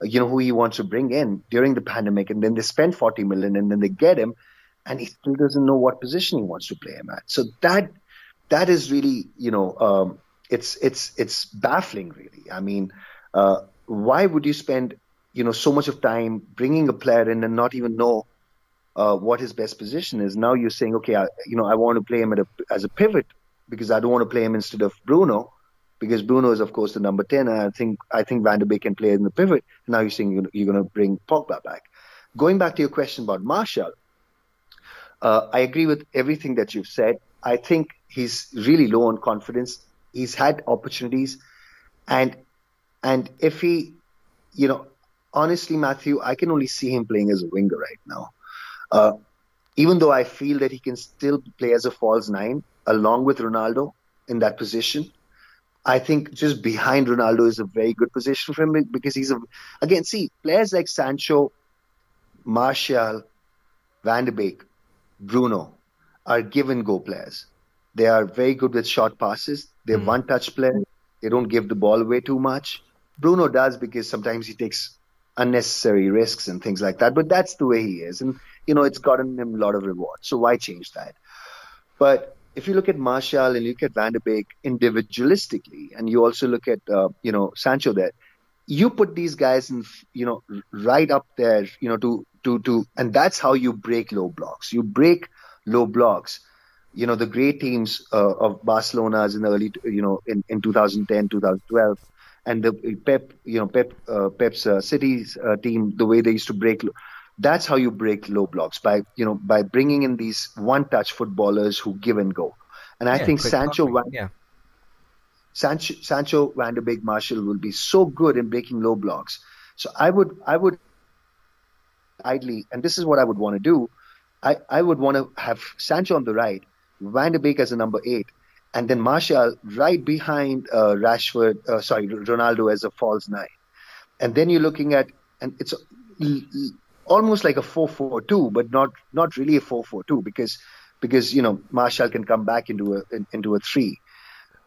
you know, who he wants to bring in during the pandemic, and then they spend 40 million, and then they get him, and he still doesn't know what position he wants to play him at. So that that is really, you know, um, it's it's it's baffling, really. I mean, uh, why would you spend, you know, so much of time bringing a player in and not even know uh, what his best position is? Now you're saying, okay, I, you know, I want to play him a, as a pivot because I don't want to play him instead of Bruno because Bruno is of course the number ten, and I think I think Van de Beek can play in the pivot. Now you're saying you're, you're going to bring Pogba back. Going back to your question about Martial, uh, I agree with everything that you've said. I think he's really low on confidence. He's had opportunities, and and if he, you know, honestly, Matthew, I can only see him playing as a winger right now. Uh, even though I feel that he can still play as a false nine along with Ronaldo in that position. I think just behind Ronaldo is a very good position for him because he's a again see players like Sancho, Martial, Van de Beek, Bruno are give and go players. They are very good with short passes. They're mm. one touch players. They don't give the ball away too much. Bruno does because sometimes he takes unnecessary risks and things like that. But that's the way he is. And, you know, it's gotten him a lot of reward. So why change that? But if you look at Martial and you look at Van de Beek individualistically, and you also look at, uh, you know, Sancho there, you put these guys in, you know, right up there, you know, to, to, to, and that's how you break low blocks. You break low blocks you know the great teams uh, of Barcelona's in the early, you know, in, in 2010, 2012, and the Pep, you know, Pep, uh, Pep's uh, City's uh, team, the way they used to break, that's how you break low blocks by, you know, by bringing in these one-touch footballers who give and go. And I yeah, think Sancho, Van, yeah. Sancho, Sancho, Van de Beek, Martial will be so good in breaking low blocks. So I would, I would, idly, and this is what I would want to do. I, I would want to have Sancho on the right Van de Beek as a number eight, and then Martial right behind uh, Rashford, uh, sorry, Ronaldo as a false nine. And then you're looking at, and it's almost like a 4-4-2, but not not really a 4-4-2 because because you know Martial can come back into a into a three.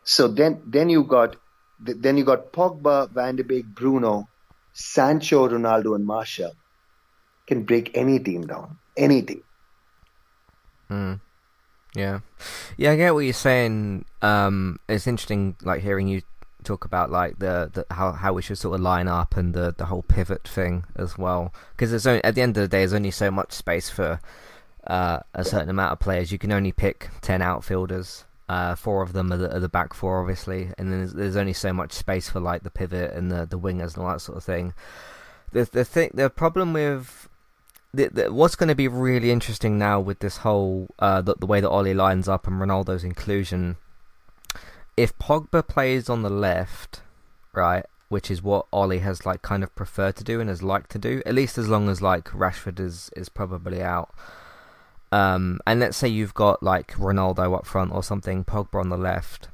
So then then you got then you got Pogba, Van de Beek, Bruno, Sancho, Ronaldo, and Martial can break any team down, any team. Mm. Yeah, yeah, I get what you're saying. Um, it's interesting, like hearing you talk about like the, the how how we should sort of line up and the the whole pivot thing as well. Because there's only, at the end of the day, there's only so much space for uh, a certain amount of players. You can only pick ten outfielders. Uh, four of them are the, are the, back four, obviously, and then there's, there's, only so much space for like the pivot and the the wingers and all that sort of thing. The the thing, the problem with the, the, what's going to be really interesting now with this whole uh, the, the way that Ole lines up and Ronaldo's inclusion. If Pogba plays on the left, right? Which is what Ole has like kind of preferred to do and has liked to do, at least as long as like Rashford is is probably out. Um, and let's say you've got like Ronaldo up front or something, Pogba on the left.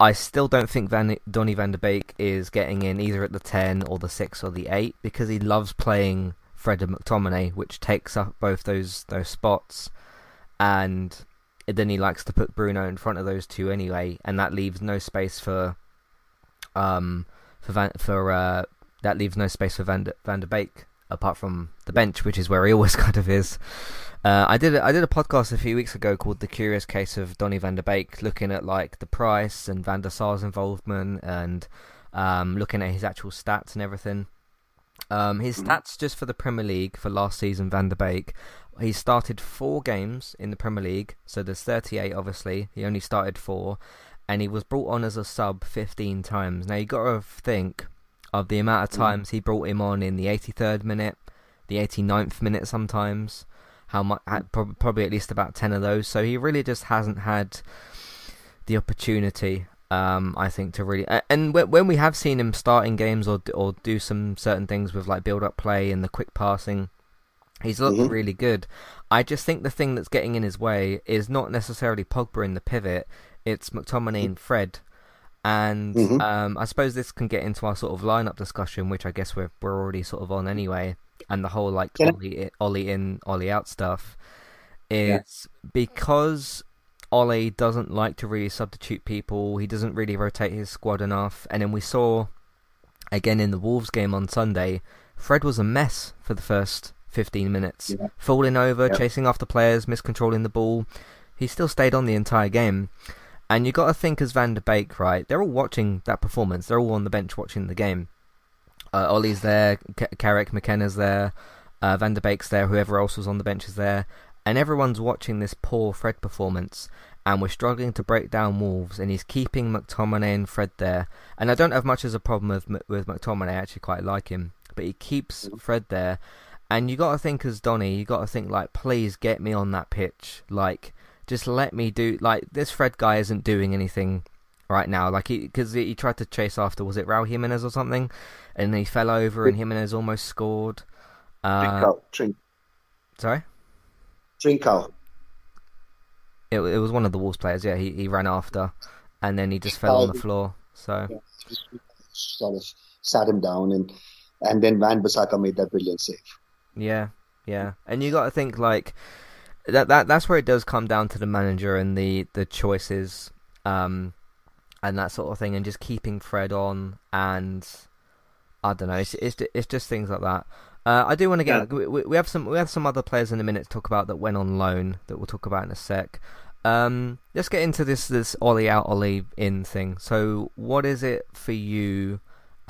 I still don't think Van, Donny van der Beek is getting in either at the 10 or the 6 or the 8 because he loves playing Fred and McTominay, which takes up both those those spots. And then he likes to put Bruno in front of those two anyway, and that leaves no space for um for Van, for uh, that leaves no space for Van, van der Beek apart from the bench, which is where he <laughs> always kind of is. Uh, I did a, I did a podcast a few weeks ago called "The Curious Case of Donny van der Beek," looking at like the price and Van der Sar's involvement and um, looking at his actual stats and everything. Um, his mm-hmm. stats just for the Premier League for last season, Van der Beek. He started four games in the Premier League, so there's 38 obviously. He only started four, and he was brought on as a sub 15 times. Now you got to think of the amount of mm. times he brought him on in the 83rd minute, the 89th minute sometimes. How much? Probably at least about 10 of those. So he really just hasn't had the opportunity. Um, I think to really and when we have seen him start in games or or do some certain things with like build up play and the quick passing, he's looked mm-hmm. really good. I just think the thing that's getting in his way is not necessarily Pogba in the pivot; it's McTominay and Fred and mm-hmm. um, I suppose this can get into our sort of lineup discussion, which I guess we're we're already sort of on anyway, and the whole like yeah. Ole, Ole in, Ole out stuff. It's yeah. because Ole doesn't like to really substitute people. He doesn't really rotate his squad enough, and then we saw again in the Wolves game on Sunday, Fred was a mess for the first 15 minutes, yeah. falling over, chasing after players, miscontrolling the ball. He still stayed on the entire game. And you got to think as Van der Beek, right? They're all watching that performance. They're all on the bench watching the game. Uh, Ole's there, K- Carrick McKenna's there, uh, Van der Beek's there, whoever else was on the bench is there, and everyone's watching this poor Fred performance. And we're struggling to break down Wolves, and he's keeping McTominay and Fred there. And I don't have much as a problem with with McTominay. I actually quite like him, but he keeps Fred there. And you got to think as Donny, you got to think like, please get me on that pitch. Like, just let me do like this. Fred guy isn't doing anything right now. Like he because he, he, tried to chase after was it Raul Jimenez or something, and he fell over and Jimenez almost scored. Uh. Sorry. Trincao. It, it was one of the Wolves players. Yeah, he he ran after, and then he just fell on the floor. So. Yeah, sort of sat him down and and then Van Bissaka made that brilliant save. Yeah, yeah, and you got to think like that that that's where it does come down to the manager and the the choices, um, and that sort of thing, and just keeping Fred on, and I don't know, it's it's, it's just things like that. Uh, I do want to get yeah. we, we have some we have some other players in a minute to talk about that went on loan that we'll talk about in a sec. Um, let's get into this this Ole out Ole in thing. So, what is it for you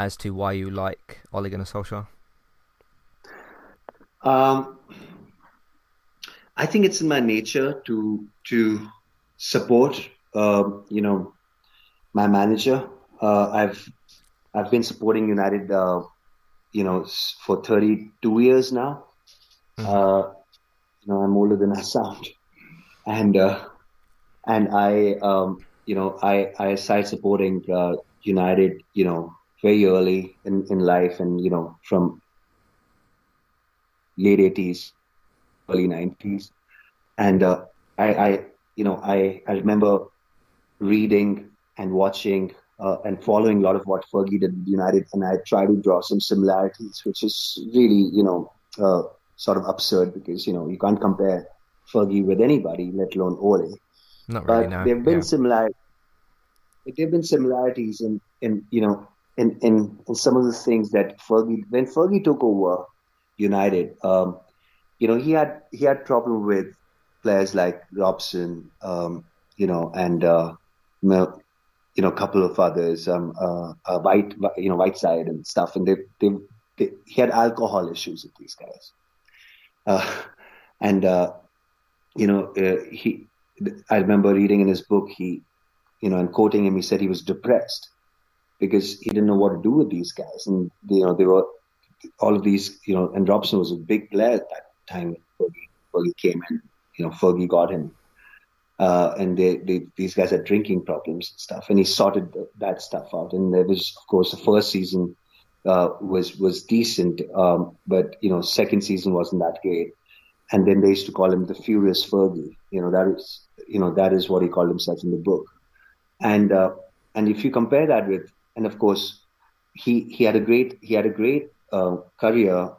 as to why you like Ole Gunnar Solskjaer? Um, I think it's in my nature to to support, uh, you know, my manager. Uh, I've I've been supporting United, uh, you know, for 32 years now. Mm-hmm. you know, I'm older than I sound, and uh, and I, um, you know, I I started supporting uh, United, you know, very early in in life, and you know, from late 80s early 90s. And uh, I, I, you know, I, I remember reading and watching uh, and following a lot of what Fergie did at United, and I try to draw some similarities, which is really, you know, uh, sort of absurd because you know you can't compare Fergie with anybody, let alone Ole. Not really. But no. there've been yeah. similarities. There've been similarities in, in you know, in, in in some of the things that Fergie, when Fergie took over United, um, you know, he had he had trouble with players like Robson, um, you know, and uh, you know, a couple of others, um, uh, uh, White, you know, Whiteside and stuff, and they, they, they, he had alcohol issues with these guys, uh, and uh, you know, uh, he, I remember reading in his book, he, you know, and quoting him, he said he was depressed because he didn't know what to do with these guys, and you know, they were all of these, you know, and Robson was a big player at that time he, before came in. You know, Fergie got him. Uh, and they, they, these guys had drinking problems and stuff, and he sorted that stuff out. And there was, of course, the first season uh, was was decent, um, but you know, second season wasn't that great. And then they used to call him the Furious Fergie. You know, that is you know that is what he called himself in the book. And uh, and if you compare that with, and of course, he he had a great he had a great uh, career.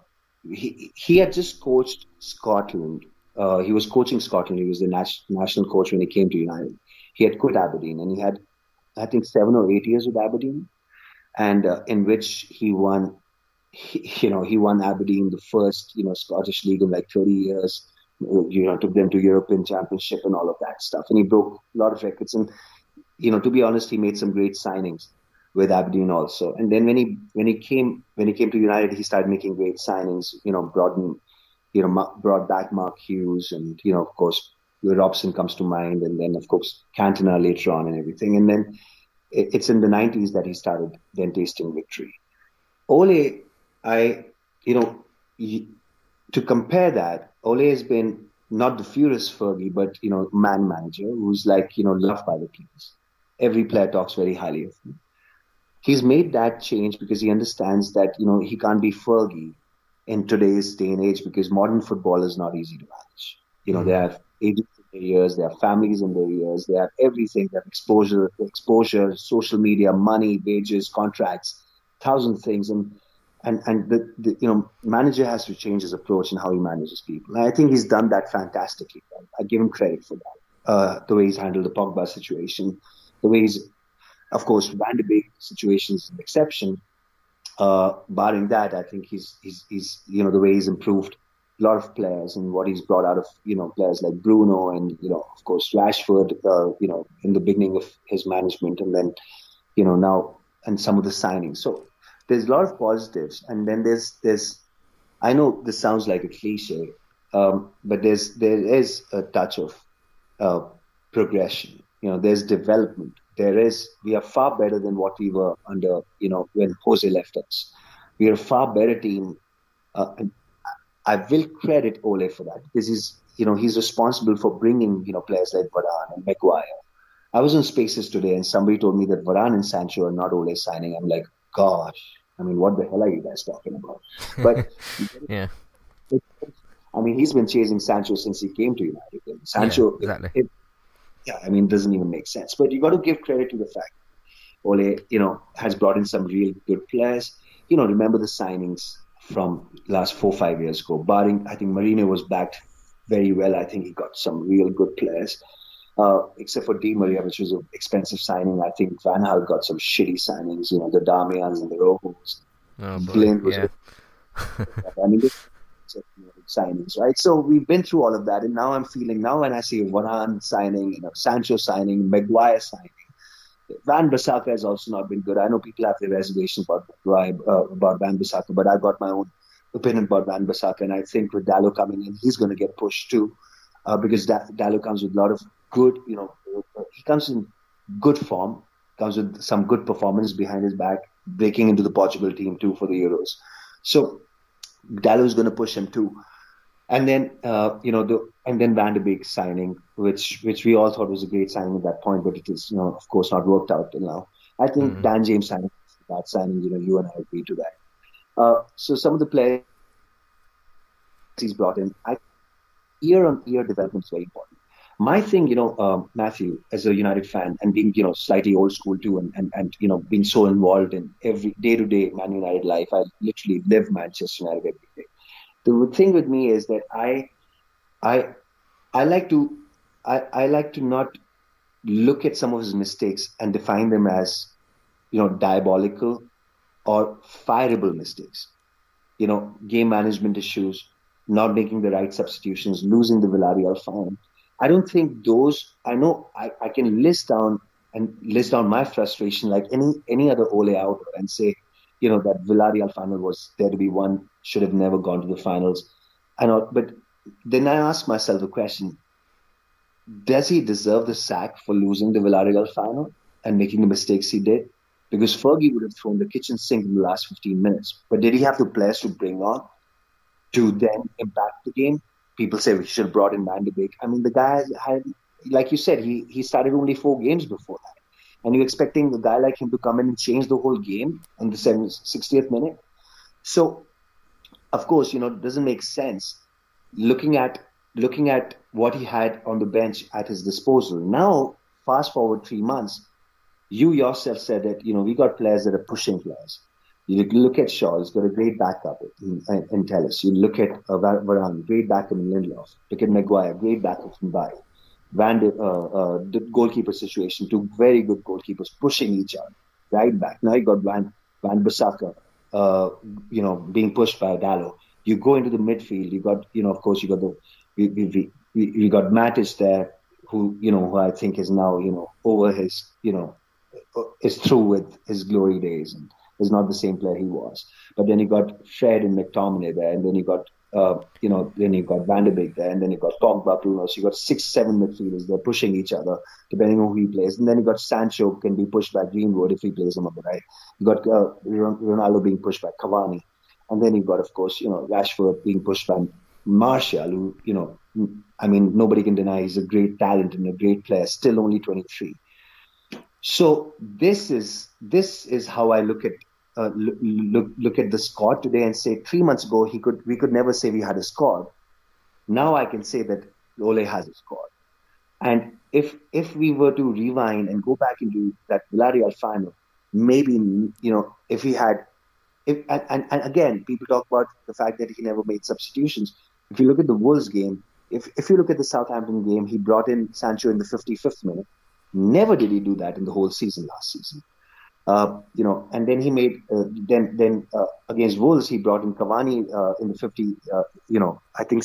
He he had just coached Scotland uh, he was coaching Scotland. He was the national coach when he came to United. He had quit Aberdeen and he had, I think, seven or eight years with Aberdeen, and uh, in which he won. He, you know, he won Aberdeen the first, you know, Scottish league in like 30 years. You know, took them to European Championship and all of that stuff. And he broke a lot of records. And you know, to be honest, he made some great signings with Aberdeen also. And then when he when he came when he came to United, he started making great signings. You know, broaden you know, brought back Mark Hughes, and you know, of course, Robson comes to mind, and then of course Cantona later on, and everything. And then it's in the 90s that he started then tasting victory. Ole, I, you know, to compare that, Ole has been not the furious Fergie, but you know, man manager who's like you know loved by the players. Every player talks very highly of him. He's made that change because he understands that you know he can't be Fergie in today's day and age because modern football is not easy to manage. You know, mm-hmm. they have ages in their years, they have families in their years, they have everything, they have exposure, exposure, social media, money, wages, contracts, thousand things. And and and the, the you know manager has to change his approach and how he manages people. And I think he's done that fantastically. I give him credit for that. Uh, the way he's handled the Pogba situation, the way he's, of course, Van de Beek situation is an exception, uh, barring that, I think he's, he's, he's, you know, the way he's improved a lot of players and what he's brought out of, you know, players like Bruno and, you know, of course, Rashford, uh, you know, in the beginning of his management and then, you know, now, and some of the signings. So there's a lot of positives. And then there's, there's, I know this sounds like a cliche, um, but there's, there is a touch of, uh, progression. You know, there's development there is we are far better than what we were under you know when Jose left us. We are a far better team. Uh, I will credit Ole for that because he's you know he's responsible for bringing you know players like Varane and Maguire. I was in Spaces today and somebody told me that Varane and Sancho are not Ole signing. I'm like, gosh, I mean, what the hell are you guys talking about? But <laughs> yeah. I mean, he's been chasing Sancho since he came to United. Sancho, yeah, exactly. Yeah, I mean, it doesn't even make sense. But you got to give credit to the fact Ole, you know, has brought in some real good players. You know, remember the signings from last four five years ago. Barring, I think Mourinho was backed very well. I think he got some real good players. Uh, except for Di Maria, which was an expensive signing. I think Van Gaal got some shitty signings. You know, the Darmians and the Rojos. Oh, Blind was. Yeah. <laughs> I mean, signings, right? So we've been through all of that, and now I'm feeling now when I see Varane signing, you know, Sancho signing, Maguire signing, Van Bissaka has also not been good. I know people have their reservations about uh, about Van Bissaka, but I've got my own opinion about Van Bissaka, and I think with Dalot coming in, he's going to get pushed too, uh, because da- Dalot comes with a lot of good, you know, he comes in good form, comes with some good performance behind his back, breaking into the Portugal team too for the Euros. So Dalot is going to push him too. And then, uh, you know, the and then Van de Beek signing, which which we all thought was a great signing at that point, but it is, you know, of course, not worked out till now. I think mm-hmm. Dan James signing that signing, you know, you and I agree to that. Uh, so some of the players he's brought in, I, year on year development is very important. My thing, you know, um, Matthew, as a United fan and being, you know, slightly old school too, and, and, and you know, being so involved in every day to day Man United life, I literally live Manchester United every day the thing with me is that I, I, I like to, I, I like to not look at some of his mistakes and define them as, you know, diabolical or fireable mistakes. You know, game management issues, not making the right substitutions, losing the Villarreal final. I don't think those. I know I, I can list down and list down my frustration like any any other Ole out and say, you know, that Villarreal final was there to be won, should have never gone to the finals. I know, but then I ask myself the question: Does he deserve the sack for losing the Villarreal final and making the mistakes he did? Because Fergie would have thrown the kitchen sink in the last 15 minutes. But did he have the players to bring on to then impact the game? People say we should have brought in Van de Beek. I mean, the guy had like you said, he he started only four games before that, and you're expecting a guy like him to come in and change the whole game in the 60th minute. So, of course, you know, it doesn't make sense looking at looking at what he had on the bench at his disposal. Now, fast forward three months, you yourself said that you know we got players that are pushing players. You look at Shaw; he's got a great backup in, in, in Telles. You look at uh, Varane, great backup in Lindelof. Look at Maguire, great backup in Bailly. Van de, uh, uh, the goalkeeper situation, two very good goalkeepers pushing each other right back. Now you got Van Van Bissaka, uh, you know, being pushed by Dalot. You go into the midfield. You got, you know, of course, you got the we we, we, got Matic there, who you know, who I think is now, you know, over his, you know, is through with his glory days and is not the same player he was. But then he got Fred and McTominay there, and then he got uh, you know, then you got Van de Beek there, and then you got Pogba, Bruno. So you got six, seven midfielders. They're pushing each other depending on who he plays. And then you got Sancho can be pushed by Greenwood if he plays him on the right. You got uh, Ronaldo being pushed by Cavani, and then you got, of course, you know, Rashford being pushed by Martial, who, you know, I mean, nobody can deny he's a great talent and a great player, still only 23. So this is this is how I look at uh, look look at the squad today and say three months ago he could we could never say we had a squad. Now I can say that Ole has a squad. And if if we were to rewind and go back into that Villarreal final, maybe you know if he had, if and, and, and again people talk about the fact that he never made substitutions. If you look at the Wolves game, if if you look at the Southampton game, he brought in Sancho in the 55th minute. Never did he do that in the whole season last season. Uh, you know, and then he made uh, then then uh, against Wolves he brought in Cavani uh, in the 50, uh, you know, I think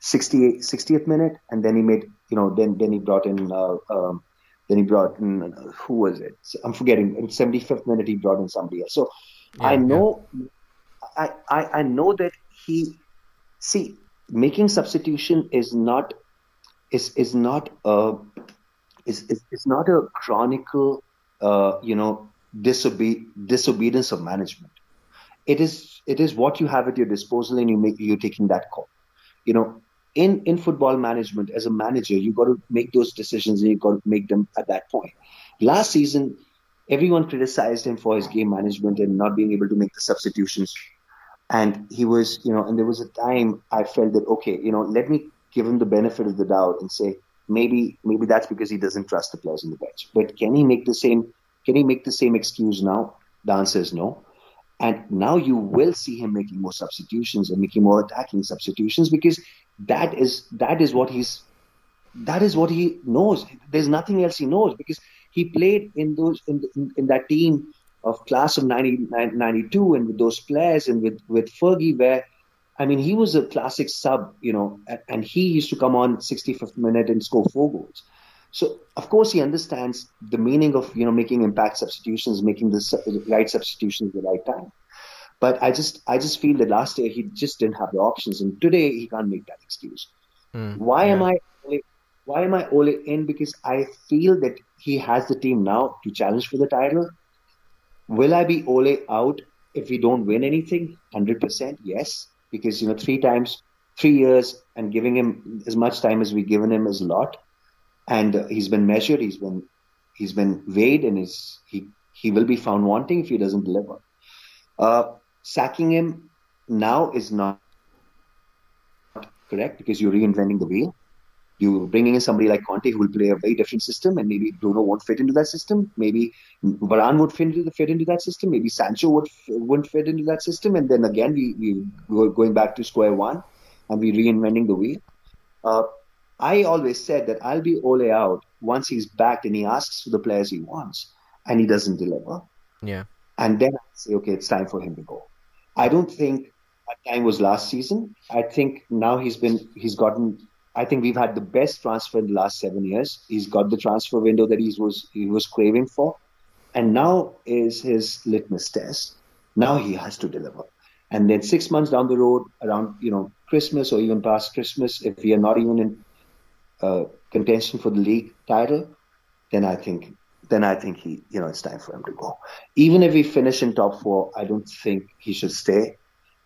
60, 60th minute, and then he made you know then then he brought in um, then he brought in who was it? I'm forgetting. In 75th minute he brought in somebody else. So yeah, I know, yeah. I, I I know that he see making substitution is not is is not a is is, is not a chronicle uh, you know disobe- disobedience of management. It is it is what you have at your disposal, and you make you're taking that call. You know, in in football management, as a manager, you got to make those decisions, and you got to make them at that point. Last season, everyone criticized him for his game management and not being able to make the substitutions. And he was, you know, and there was a time I felt that okay, you know, let me give him the benefit of the doubt and say maybe maybe that's because he doesn't trust the players on the bench. But can he make the same can he make the same excuse now? The answer is no. And now you will see him making more substitutions and making more attacking substitutions because that is that is what he's that is what he knows. There's nothing else he knows because he played in those in, in, in that team of class of 90, 92 and with those players and with with Fergie where I mean he was a classic sub, you know, and he used to come on 65th minute and score four goals. So of course he understands the meaning of you know making impact substitutions, making the right substitutions at the right time. But I just I just feel that last year he just didn't have the options, and today he can't make that excuse. Mm, why yeah. am I why am I Ole in? Because I feel that he has the team now to challenge for the title. Will I be Ole out if we don't win anything? Hundred percent, yes. Because you know three times, three years, and giving him as much time as we've given him is a lot and uh, he's been measured. He's been he's been weighed, and is he he will be found wanting if he doesn't deliver. Uh, sacking him now is not correct because you're reinventing the wheel. You're bringing in somebody like Conte who will play a very different system, and maybe Bruno won't fit into that system. Maybe Varane would fit into, fit into that system. Maybe Sancho would wouldn't fit into that system. And then again, we we going back to square one, and we reinventing the wheel. Uh, I always said that I'll be Ole out once he's back and he asks for the players he wants and he doesn't deliver. Yeah. And then I say, okay, it's time for him to go. I don't think that time was last season. I think now he's been, he's gotten, I think we've had the best transfer in the last seven years. He's got the transfer window that he was, he was craving for. And now is his litmus test. Now he has to deliver. And then six months down the road, around, you know, Christmas or even past Christmas, if we are not even in uh, contention for the league title, then I think then I think he you know it's time for him to go. Even if we finish in top four, I don't think he should stay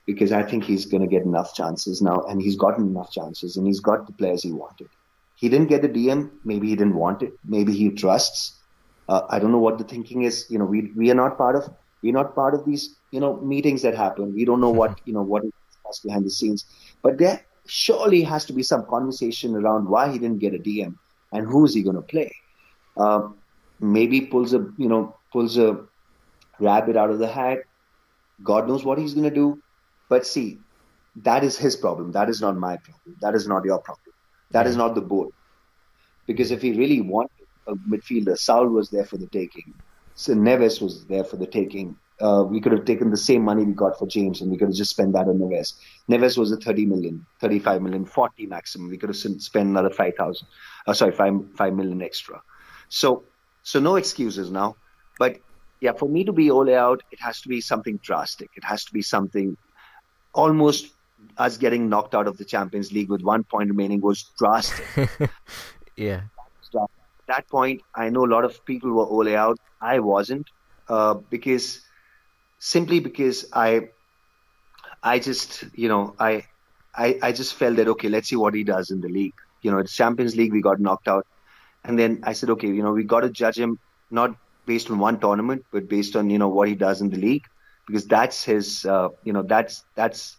because I think he's going to get enough chances now, and he's gotten enough chances, and he's got the players he wanted. He didn't get the DM. Maybe he didn't want it. Maybe he trusts. Uh, I don't know what the thinking is. You know, we we are not part of we're not part of these you know meetings that happen. We don't know <laughs> what you know what is behind the scenes. But there surely has to be some conversation around why he didn't get a DM and who is he going to play. Uh, maybe pulls a you know pulls a rabbit out of the hat. God knows what he's going to do. But see, that is his problem. That is not my problem. That is not your problem. That is not the board. Because if he really wanted a midfielder, Saul was there for the taking. So Neves was there for the taking. Uh, we could have taken the same money we got for James and we could have just spent that on Neves. Neves was a 30 million, 35 million, 40 maximum. We could have spent another 5,000, uh, sorry, 5, 5 million extra. So, so no excuses now. But yeah, for me to be all out, it has to be something drastic. It has to be something almost us getting knocked out of the Champions League with one point remaining was drastic. <laughs> yeah. At that point, I know a lot of people were all out. I wasn't uh, because simply because I, I just you know I, I I just felt that okay, let's see what he does in the league. You know, it's Champions League, we got knocked out, and then I said, okay, you know, we got to judge him not based on one tournament, but based on you know what he does in the league, because that's his uh, you know that's that's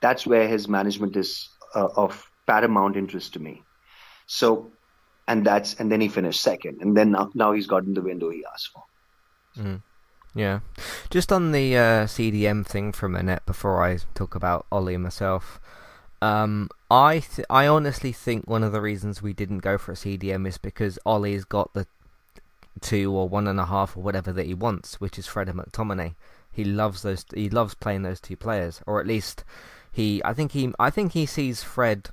that's where his management is uh, of paramount interest to me. So, and that's and then he finished second, and then now, now he's gotten the window he asked for. Mm. Yeah, just on the uh, CDM thing for a minute before I talk about Ole myself. Um, I th- I honestly think one of the reasons we didn't go for a CDM is because Ole's got the two or one and a half or whatever that he wants, which is Fred and McTominay. He loves those. He loves playing those two players, or at least he. I think he. I think he sees Fred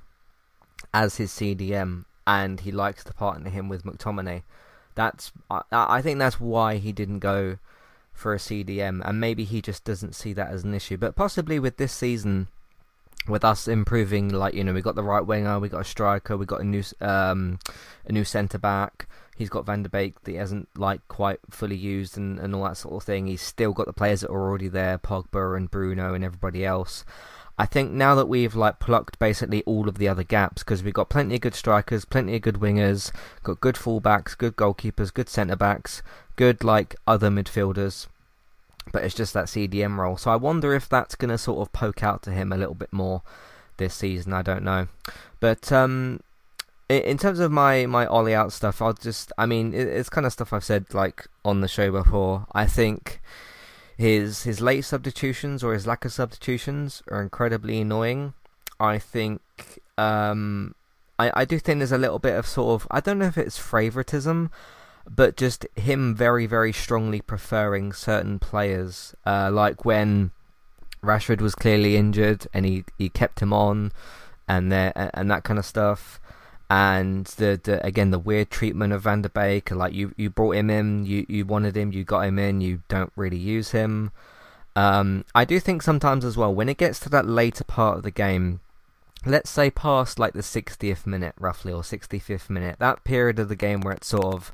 as his CDM, and he likes to partner him with McTominay. That's. I, I think that's why he didn't go for a CDM, and maybe he just doesn't see that as an issue. But possibly with this season, with us improving, like you know, we got the right winger, we got a striker, we got a new um, a new centre back. He's got Van der Beek that he hasn't like quite fully used and, and all that sort of thing. He's still got the players that are already there, Pogba and Bruno and everybody else. I think now that we've like plucked basically all of the other gaps because we've got plenty of good strikers, plenty of good wingers, got good fullbacks, good goalkeepers, good centre backs, good like other midfielders. But it's just that CDM role. So I wonder if that's going to sort of poke out to him a little bit more this season. I don't know. But um, in terms of my my ollie out stuff, I'll just I mean it's kind of stuff I've said like on the show before. I think his his late substitutions or his lack of substitutions are incredibly annoying. I think um, I I do think there's a little bit of sort of I don't know if it's favoritism, but just him very very strongly preferring certain players. Uh, like when Rashford was clearly injured and he he kept him on, and there and that kind of stuff and the, the again the weird treatment of Van der Beek, like you you brought him in, you you wanted him, you got him in, you don't really use him. Um, I do think sometimes as well when it gets to that later part of the game, let's say past like the 60th minute roughly or 65th minute, that period of the game where it's sort of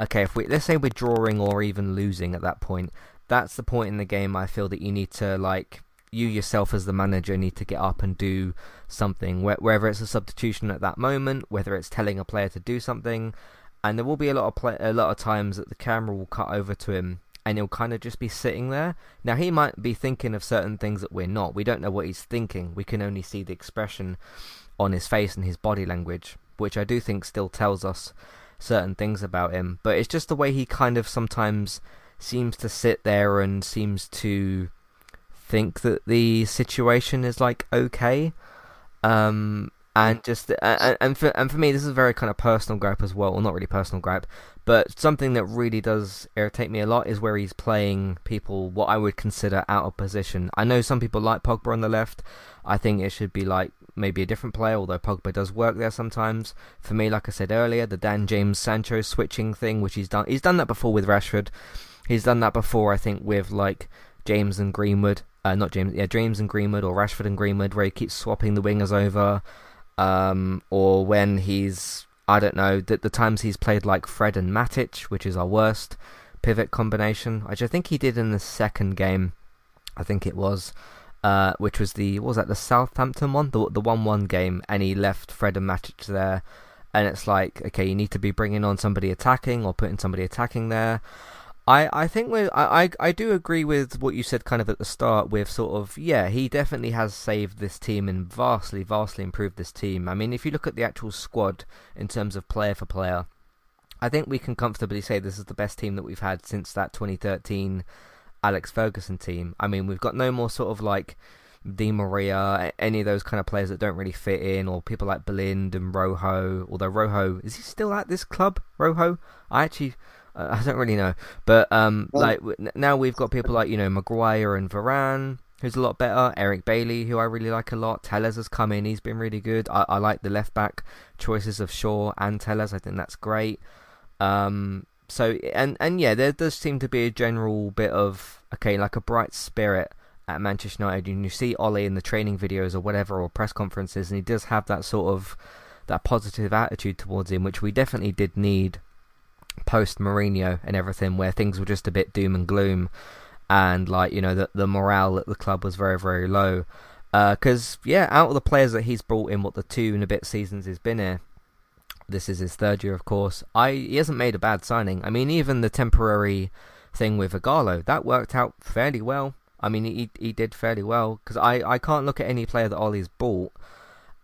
okay, if we let's say we're drawing or even losing at that point, that's the point in the game I feel that you need to like you yourself as the manager need to get up and do something, whether it's a substitution at that moment, whether it's telling a player to do something, and there will be a lot of play- a lot of times that the camera will cut over to him and he'll kind of just be sitting there. Now he might be thinking of certain things that we're not. We don't know what he's thinking. We can only see the expression on his face and his body language, which I do think still tells us certain things about him. But it's just the way he kind of sometimes seems to sit there and seems to think that the situation is like okay. Um, and just and, and for and for me, this is a very kind of personal gripe as well. Well, not really personal gripe, but something that really does irritate me a lot is where he's playing people what I would consider out of position. I know some people like Pogba on the left. I think it should be like maybe a different player, although Pogba does work there sometimes. For me, like I said earlier, the Dan James Sancho switching thing, which he's done, he's done that before with Rashford. He's done that before, I think, with like James and Greenwood uh, not James, yeah, James and Greenwood or Rashford and Greenwood, where he keeps swapping the wingers over, um, or when he's, I don't know, the, the times he's played like Fred and Matic, which is our worst pivot combination, which I think he did in the second game, I think it was, uh, which was the, was that the Southampton one, the the one one game, and he left Fred and Matic there, and it's like okay, you need to be bringing on somebody attacking or putting somebody attacking there. I, I think we I, I I do agree with what you said kind of at the start with sort of yeah he definitely has saved this team and vastly vastly improved this team. I mean if you look at the actual squad in terms of player for player, I think we can comfortably say this is the best team that we've had since that 2013 Alex Ferguson team. I mean we've got no more sort of like Di Maria, any of those kind of players that don't really fit in, or people like Blind and Rojo. Although Rojo is he still at this club? Rojo, I actually I don't really know, but um, well, like now we've got people like you know Maguire and Varane, who's a lot better. Eric Bailey, who I really like a lot. Telles has come in; he's been really good. I, I like the left back choices of Shaw and Telles. I think that's great. Um, so and and yeah, there does seem to be a general bit of okay, like a bright spirit at Manchester United. And you see Ole in the training videos or whatever or press conferences, and he does have that sort of that positive attitude towards him, which we definitely did need post Mourinho and everything, where things were just a bit doom and gloom, and like you know the the morale at the club was very very low. Because uh, yeah, out of the players that he's brought in, what the two and a bit seasons he's been here, this is his third year, of course. I he hasn't made a bad signing. I mean, even the temporary thing with Ighalo that worked out fairly well. I mean, he he did fairly well because I, I can't look at any player that Ole's bought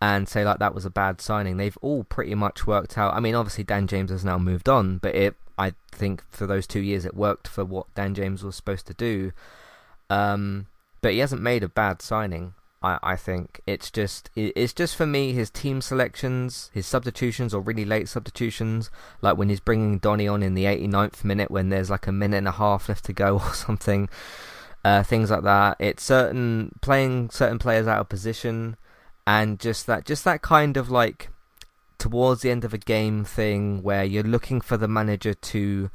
and say like that was a bad signing. They've all pretty much worked out. I mean, obviously Dan James has now moved on, but it I think for those two years it worked for what Dan James was supposed to do. Um, but he hasn't made a bad signing. I, I think it's just it's just for me his team selections, his substitutions or really late substitutions, like when he's bringing Donny on in the 89th minute when there's like a minute and a half left to go <laughs> or something, uh, things like that. It's certain playing certain players out of position and just that just that kind of like towards the end of a game thing where you're looking for the manager to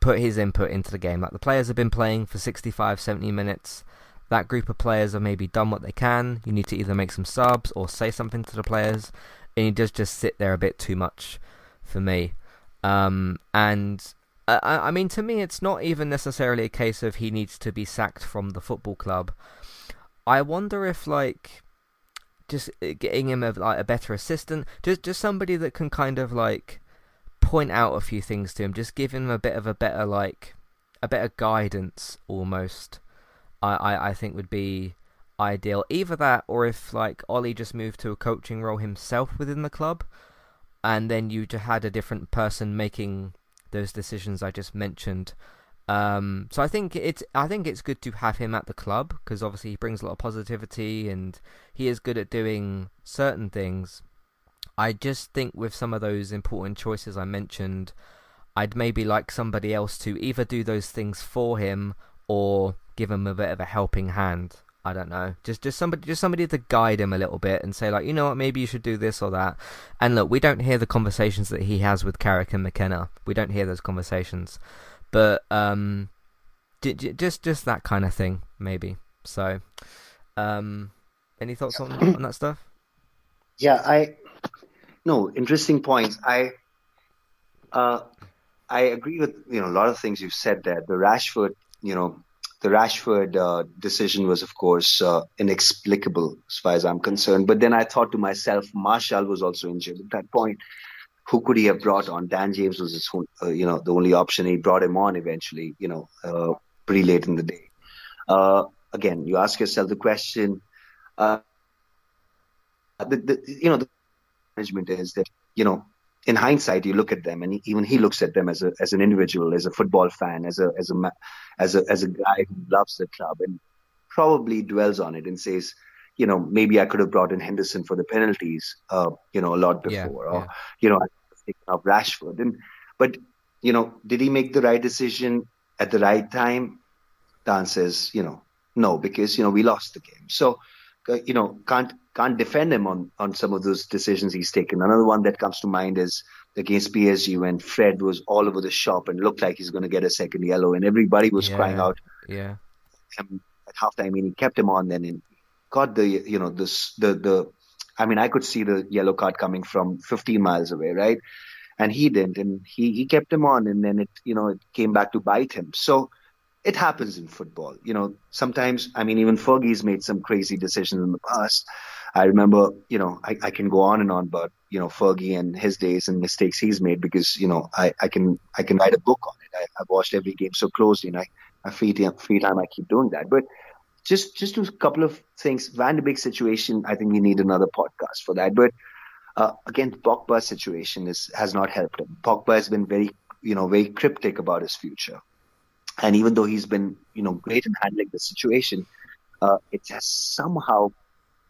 put his input into the game. Like the players have been playing for 65 70 minutes. That group of players have maybe done what they can. You need to either make some subs or say something to the players and he does just sit there a bit too much for me. Um, and I, I mean to me it's not even necessarily a case of he needs to be sacked from the football club. I wonder if like just uh, getting him a, like a better assistant, just just somebody that can kind of like point out a few things to him, just give him a bit of a better like a better guidance almost. I, I, I think would be ideal. Either that, or if like Ole just moved to a coaching role himself within the club, and then you had a different person making those decisions I just mentioned. Um, so I think it's I think it's good to have him at the club because obviously he brings a lot of positivity and he is good at doing certain things. I just think with some of those important choices I mentioned, I'd maybe like somebody else to either do those things for him or give him a bit of a helping hand. I don't know. Just just somebody just somebody to guide him a little bit and say like, you know what, maybe you should do this or that. And look, we don't hear the conversations that he has with Carrick and McKenna. We don't hear those conversations but um, j- j- just just that kind of thing, maybe. So, um, any thoughts on on that stuff? Yeah, I no interesting points. I uh, I agree with you know a lot of things you've said there. The Rashford, you know, the Rashford uh, decision was, of course, uh, inexplicable as far as I'm concerned. But then I thought to myself, Martial was also injured at that point who could he have brought on? Dan James was his, uh, you know, the only option. He brought him on eventually, you know, uh, pretty late in the day. Uh, again, you ask yourself the question. Uh, the, the, you know, the management is that you know, in hindsight, you look at them, and even he looks at them as a as an individual, as a football fan, as a as a as a as a guy who loves the club, and probably dwells on it and says, you know, maybe I could have brought in Henderson for the penalties, uh, you know, a lot before, yeah, or yeah. you know, of Rashford. And but you know, did he make the right decision at the right time? The answer is, you know, no, because you know we lost the game. So, uh, you know, can't can't defend him on on some of those decisions he's taken. Another one that comes to mind is against PSG when Fred was all over the shop and looked like he's going to get a second yellow, and everybody was yeah, crying out. Yeah. at halftime, I mean, he kept him on then and got the you know this the the I mean, I could see the yellow card coming from 15 miles away, right? And he didn't, and he, he kept him on, and then it, you know, it came back to bite him. So it happens in football. You know, sometimes, I mean, even Fergie's made some crazy decisions in the past. I remember, you know, I, I can go on and on about, you know, Fergie and his days and mistakes he's made because, you know, I, I can I can write a book on it. I, I've watched every game so closely and I, I free time, free time I keep doing that. But just just a couple of things. Van de Beek situation, I think we need another podcast for that. But uh, again, Pogba's situation is has not helped him. Pogba has been very, you know, very cryptic about his future. And even though he's been, you know, great in handling the situation, uh, it has somehow,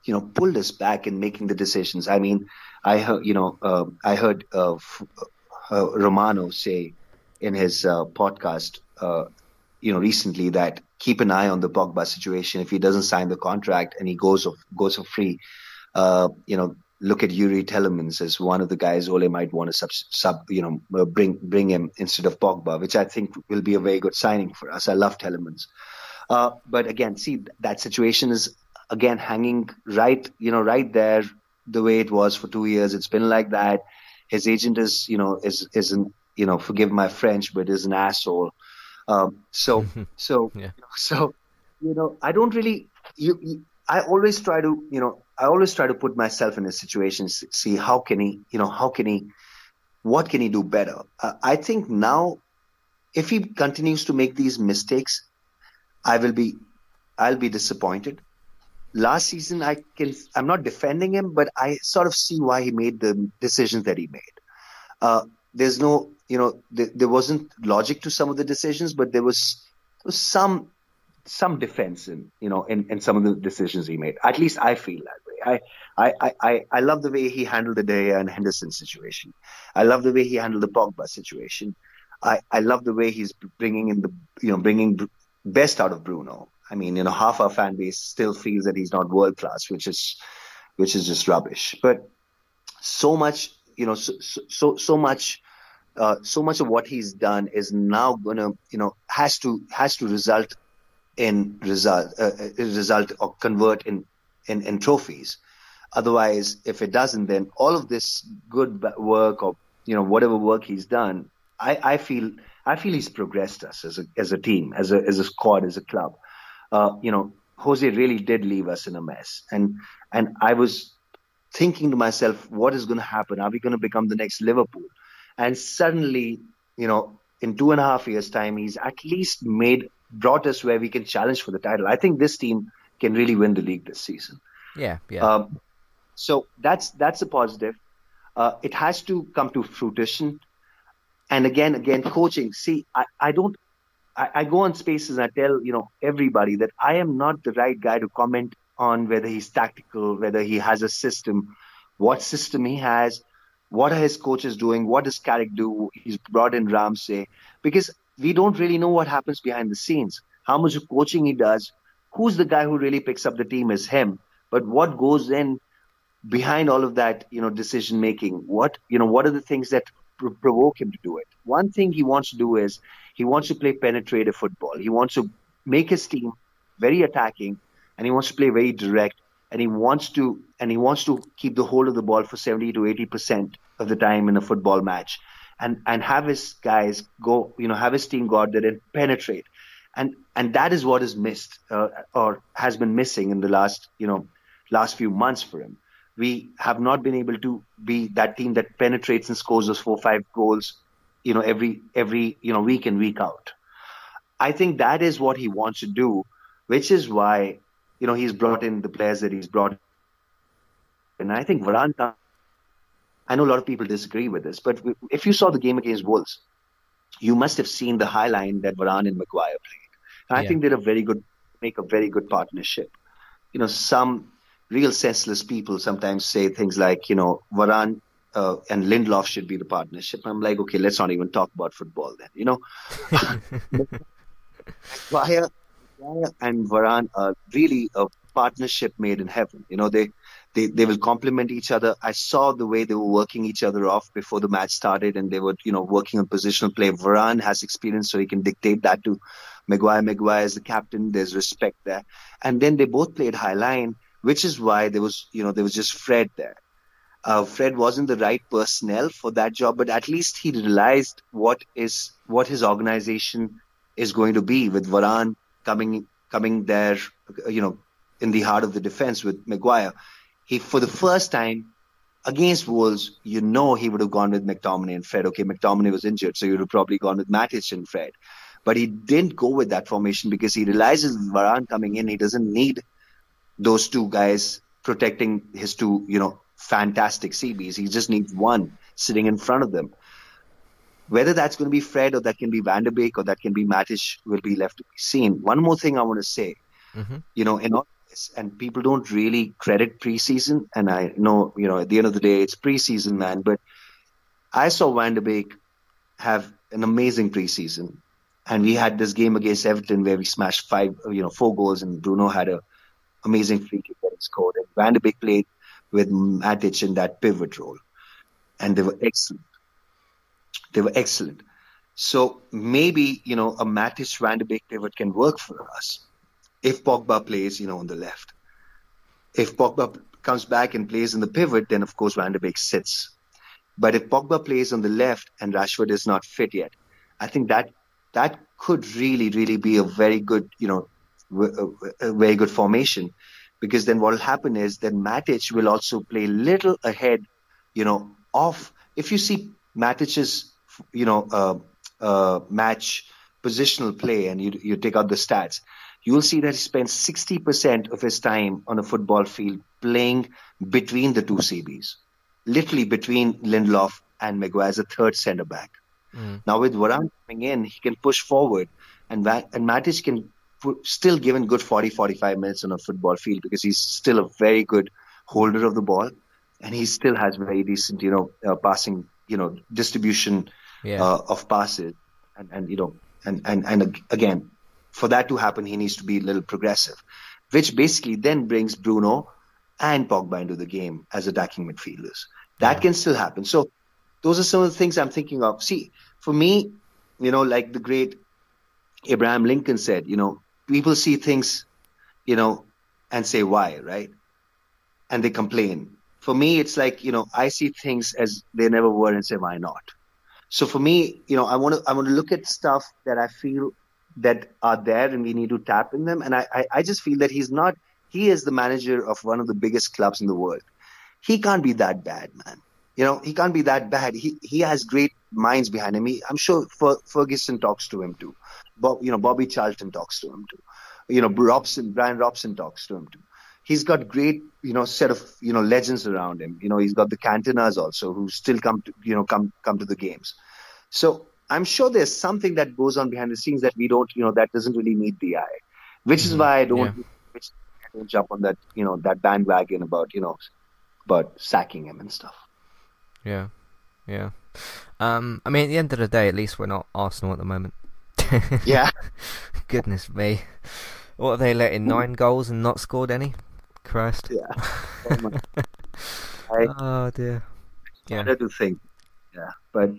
you know, pulled us back in making the decisions. I mean, I heard, you know, uh, I heard uh, uh Romano say in his uh, podcast, uh, you know, recently that keep an eye on the Pogba situation. If he doesn't sign the contract and he goes off, goes for free, you know, look at Youri Tielemans as one of the guys Ole might want to sub, sub you know, uh, bring bring him instead of Pogba, which I think will be a very good signing for us. I love Tielemans, uh, but again, see that situation is again hanging right, you know, right there the way it was for two years. It's been like that. His agent is, you know, is isn't, you know, forgive my French, but is an asshole. Um, so, <laughs> so, yeah. so, you know, I don't really. You, you, I always try to, you know, I always try to put myself in a situation, see how can he, you know, how can he, what can he do better? Uh, I think now, if he continues to make these mistakes, I will be, I'll be disappointed. Last season, I can, I'm not defending him, but I sort of see why he made the decisions that he made. Uh, there's no, you know, there, there, wasn't logic to some of the decisions, but there was, there was some some defense in you know in, in some of the decisions he made. At least I feel that way. I I I, I love the way he handled the Day and Henderson situation. I love the way he handled the Pogba situation. I I love the way he's bringing in the you know bringing best out of Bruno. I mean, you know, half our fan base still feels that he's not world class, which is which is just rubbish. But so much, you know, so so so much. Uh, so much of what he's done is now gonna, you know, has to has to result in result uh, uh, result or convert in, in in trophies. Otherwise, if it doesn't, then all of this good work or you know whatever work he's done, I, I feel I feel he's progressed us as a as a team, as a as a squad, as a club. Uh, you know, Jose really did leave us in a mess, and and I was thinking to myself, what is going to happen? Are we going to become the next Liverpool? And suddenly, you know, in two and a half years' time, he's at least made brought us where we can challenge for the title. I think this team can really win the league this season. Yeah, yeah. Um, so that's that's a positive. Uh, it has to come to fruition. And again, again, coaching. See, I, I don't. I, I go on spaces and I tell you know everybody that I am not the right guy to comment on whether he's tactical, whether he has a system, what system he has, what are his coaches doing, what does Carrick do? He's brought in Ramsay because we don't really know what happens behind the scenes. How much coaching he does, who's the guy who really picks up the team is him. But what goes in behind all of that, you know, decision making? What you know, what are the things that pr- provoke him to do it? One thing he wants to do is he wants to play penetrative football. He wants to make his team very attacking, and he wants to play very direct, and he wants to and he wants to keep the hold of the ball for 70 to 80 percent of the time in a football match and and have his guys go, you know, have his team go out there and penetrate, and and that is what is missed uh, or has been missing in the last you know last few months for him. We have not been able to be that team that penetrates and scores those four five goals, you know, every every you know week in week out. I think that is what he wants to do, which is why you know he's brought in the players that he's brought. And I think Varane I know a lot of people disagree with this, but if you saw the game against Wolves, you must have seen the high line that Varane and Maguire played. And I yeah. think they're a very good, make a very good partnership. You know, some real senseless people sometimes say things like, you know, Varane uh, and Lindelof should be the partnership. I'm like, okay, let's not even talk about football then. You know, <laughs> <laughs> Maguire, and Varane are really a partnership made in heaven. You know, they they, they will complement each other. I saw the way they were working each other off before the match started and they were, you know, working on positional play. Varane has experience, so he can dictate that to Maguire. Maguire is the captain. There's respect there. And then they both played high line, which is why there was, you know, there was just Fred there. Uh, Fred wasn't the right personnel for that job, but at least he realized what is what his organization is going to be with Varane coming coming there, you know, in the heart of the defense with Maguire he for the first time against Wolves, you know he would have gone with McTominay and Fred. Okay, McTominay was injured, so he would have probably gone with Matic and Fred. But he didn't go with that formation because he realizes Varane coming in, he doesn't need those two guys protecting his two, you know, fantastic CBs. He just needs one sitting in front of them. Whether that's going to be Fred or that can be Van de Beek or that can be Matic will be left to be seen. One more thing I want to say, mm-hmm. you know, in all this, and people don't really credit preseason, and I know, you know, at the end of the day, it's preseason, man, but I saw Van de Beek have an amazing preseason. And we had this game against Everton where we smashed five, you know, four goals, and Bruno had a amazing free kick that he scored. And Van de Beek played with Matic in that pivot role, and they were excellent. They were excellent. So maybe you know a Matic Van de Beek pivot can work for us if Pogba plays, you know, on the left. If Pogba comes back and plays in the pivot, then of course Van de Beek sits. But if Pogba plays on the left and Rashford is not fit yet, I think that that could really, really be a very good, you know, uh, a very good formation. Because then what will happen is that Matic will also play little ahead, you know, off. If you see Matic's, you know, uh, uh, match positional play and you, you take out the stats, you will see that he spends 60% of his time on a football field playing between the two CBs, literally between Lindelof and Maguire as a third centre back. Mm. Now with Varane coming in, he can push forward, and and Matic can put, still give in good 40, 45 minutes on a football field because he's still a very good holder of the ball, and he still has very decent, you know, uh, passing, you know, distribution yeah. uh, of passes, and and you know, and and and again, for that to happen, he needs to be a little progressive, which basically then brings Bruno and Pogba into the game as attacking midfielders. That yeah. can still happen. So those are some of the things I'm thinking of. See, for me, you know, like the great Abraham Lincoln said, you know, people see things, you know, and say why, right? And they complain. For me, it's like, you know, I see things as they never were and say why not. So for me, you know, I want to I want to look at stuff that I feel that are there and we need to tap in them. And I, I, I just feel that he's not he is the manager of one of the biggest clubs in the world. He can't be that bad, man. You know, he can't be that bad. He he has great minds behind him. He, I'm sure Ferguson talks to him too. Bob, you know, Bobby Charlton talks to him too. You know, Robson, Brian Robson talks to him too. He's got great, you know, set of you know legends around him. You know, he's got the Cantonas also who still come to you know come come to the games. So I'm sure there's something that goes on behind the scenes that we don't, you know, that doesn't really meet the eye. Which is mm-hmm. why I don't, yeah. which I don't jump on that, you know, that bandwagon about, you know, about sacking him and stuff. Yeah, yeah. Um, I mean, at the end of the day, at least we're not Arsenal at the moment. yeah. <laughs> Goodness me. What are they letting nine goals and not scored any? Christ. Yeah. <laughs> Oh, I, oh dear. Yeah. I to think. Yeah, but.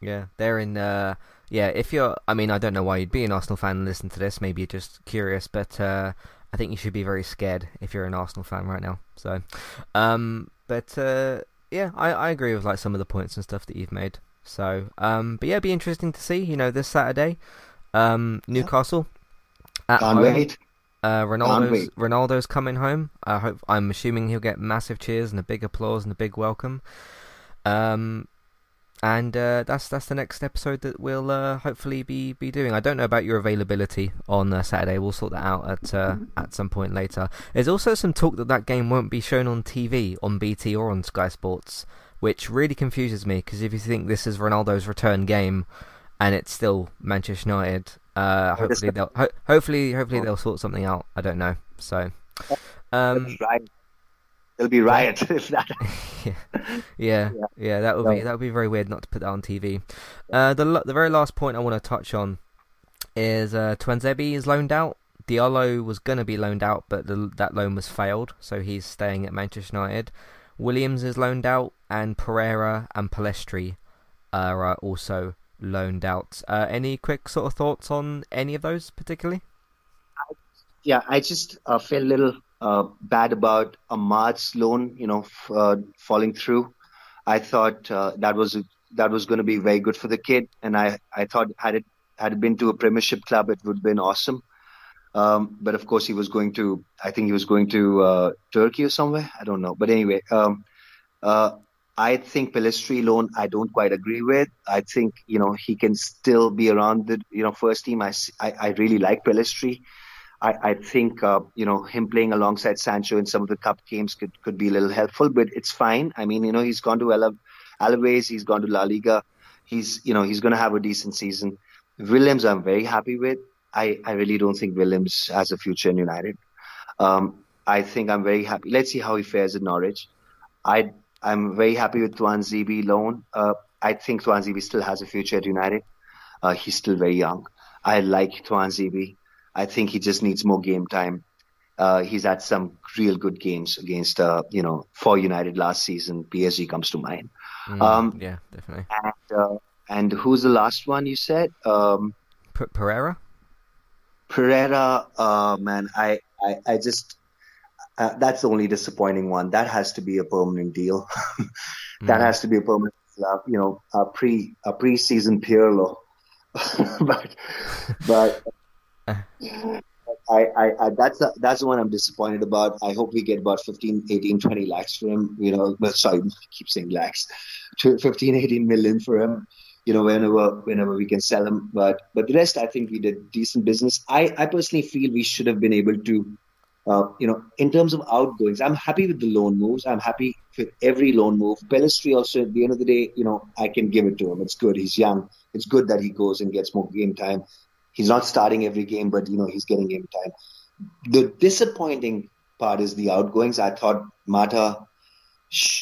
Yeah, they're in. Uh, yeah, if you're, I mean, I don't know why you'd be an Arsenal fan and listen to this. Maybe you're just curious, but uh, I think you should be very scared if you're an Arsenal fan right now. So, um, but uh, yeah, I, I agree with like some of the points and stuff that you've made. So, um, but yeah, it'd be interesting to see. You know, this Saturday, um, Newcastle at Can't home. Wait. Uh, Ronaldo's Ronaldo's coming home. I hope. I'm assuming he'll get massive cheers and a big applause and a big welcome. Um, and uh, that's that's the next episode that we'll uh, hopefully be, be doing. I don't know about your availability on uh, Saturday. We'll sort that out at uh, at some point later. There's also some talk that that game won't be shown on TV on BT or on Sky Sports, which really confuses me because if you think this is Ronaldo's return game and it's still Manchester United, uh, hopefully they'll ho- hopefully hopefully they'll sort something out. I don't know. So. Um, there'll be riot <laughs> if that. <laughs> yeah. yeah, yeah, that would be that would be very weird not to put that on TV. Uh, the the very last point I want to touch on is uh, Tuanzebe is loaned out. Diallo was going to be loaned out, but the, that loan was failed, so he's staying at Manchester United. Williams is loaned out, and Pereira and Pellistri are uh, also loaned out. Uh, any quick sort of thoughts on any of those particularly? Yeah, I just uh, feel a little uh, bad about Amad's loan, you know, f- uh, falling through. I thought uh, that was that was going to be very good for the kid, and I, I thought had it had it been to a Premiership club, it would have been awesome. Um, but of course, he was going to. I think he was going to uh, Turkey or somewhere. I don't know. But anyway, um, I think Pellistri loan. I don't quite agree with. I think you know he can still be around the you know first team. I I, I really like Pellistri. I, I think uh, you know him playing alongside Sancho in some of the cup games could, could be a little helpful, but it's fine. I mean, you know, he's gone to Alavés, he's gone to La Liga, he's you know he's going to have a decent season. Williams, I'm very happy with. I, I really don't think Williams has a future in United. Um, I think I'm very happy. Let's see how he fares at Norwich. I I'm very happy with Tuanzebe loan. Uh, I think Tuanzebe still has a future at United. Uh, he's still very young. I like Tuanzebe. I think he just needs more game time. Uh, he's had some real good games against, uh, you know, for United last season. PSG comes to mind. Mm, um, yeah, definitely. And, uh, and, who's the last one you said? Um, P- Pereira. Pereira, uh, man, I, I, I just uh, that's the only disappointing one. That has to be a permanent deal. <laughs> that mm. has to be a permanent, uh, you know, a pre a preseason Pirlo. <laughs> but but I, I, I, that's the, that's the one I'm disappointed about. I hope we get about 15, 18, 20 lakhs for him. You know, well, sorry, I keep saying lakhs, 15, 18 million for him. You know, whenever whenever we can sell him. But but the rest, I think we did decent business. I I personally feel we should have been able to. Uh, you know, in terms of outgoings, I'm happy with the loan moves. I'm happy with every loan move. Pellistri also, at the end of the day, you know, I can give it to him. It's good. He's young. It's good that he goes and gets more game time. He's not starting every game, but you know he's getting game time. The disappointing part is the outgoings. I thought Mata,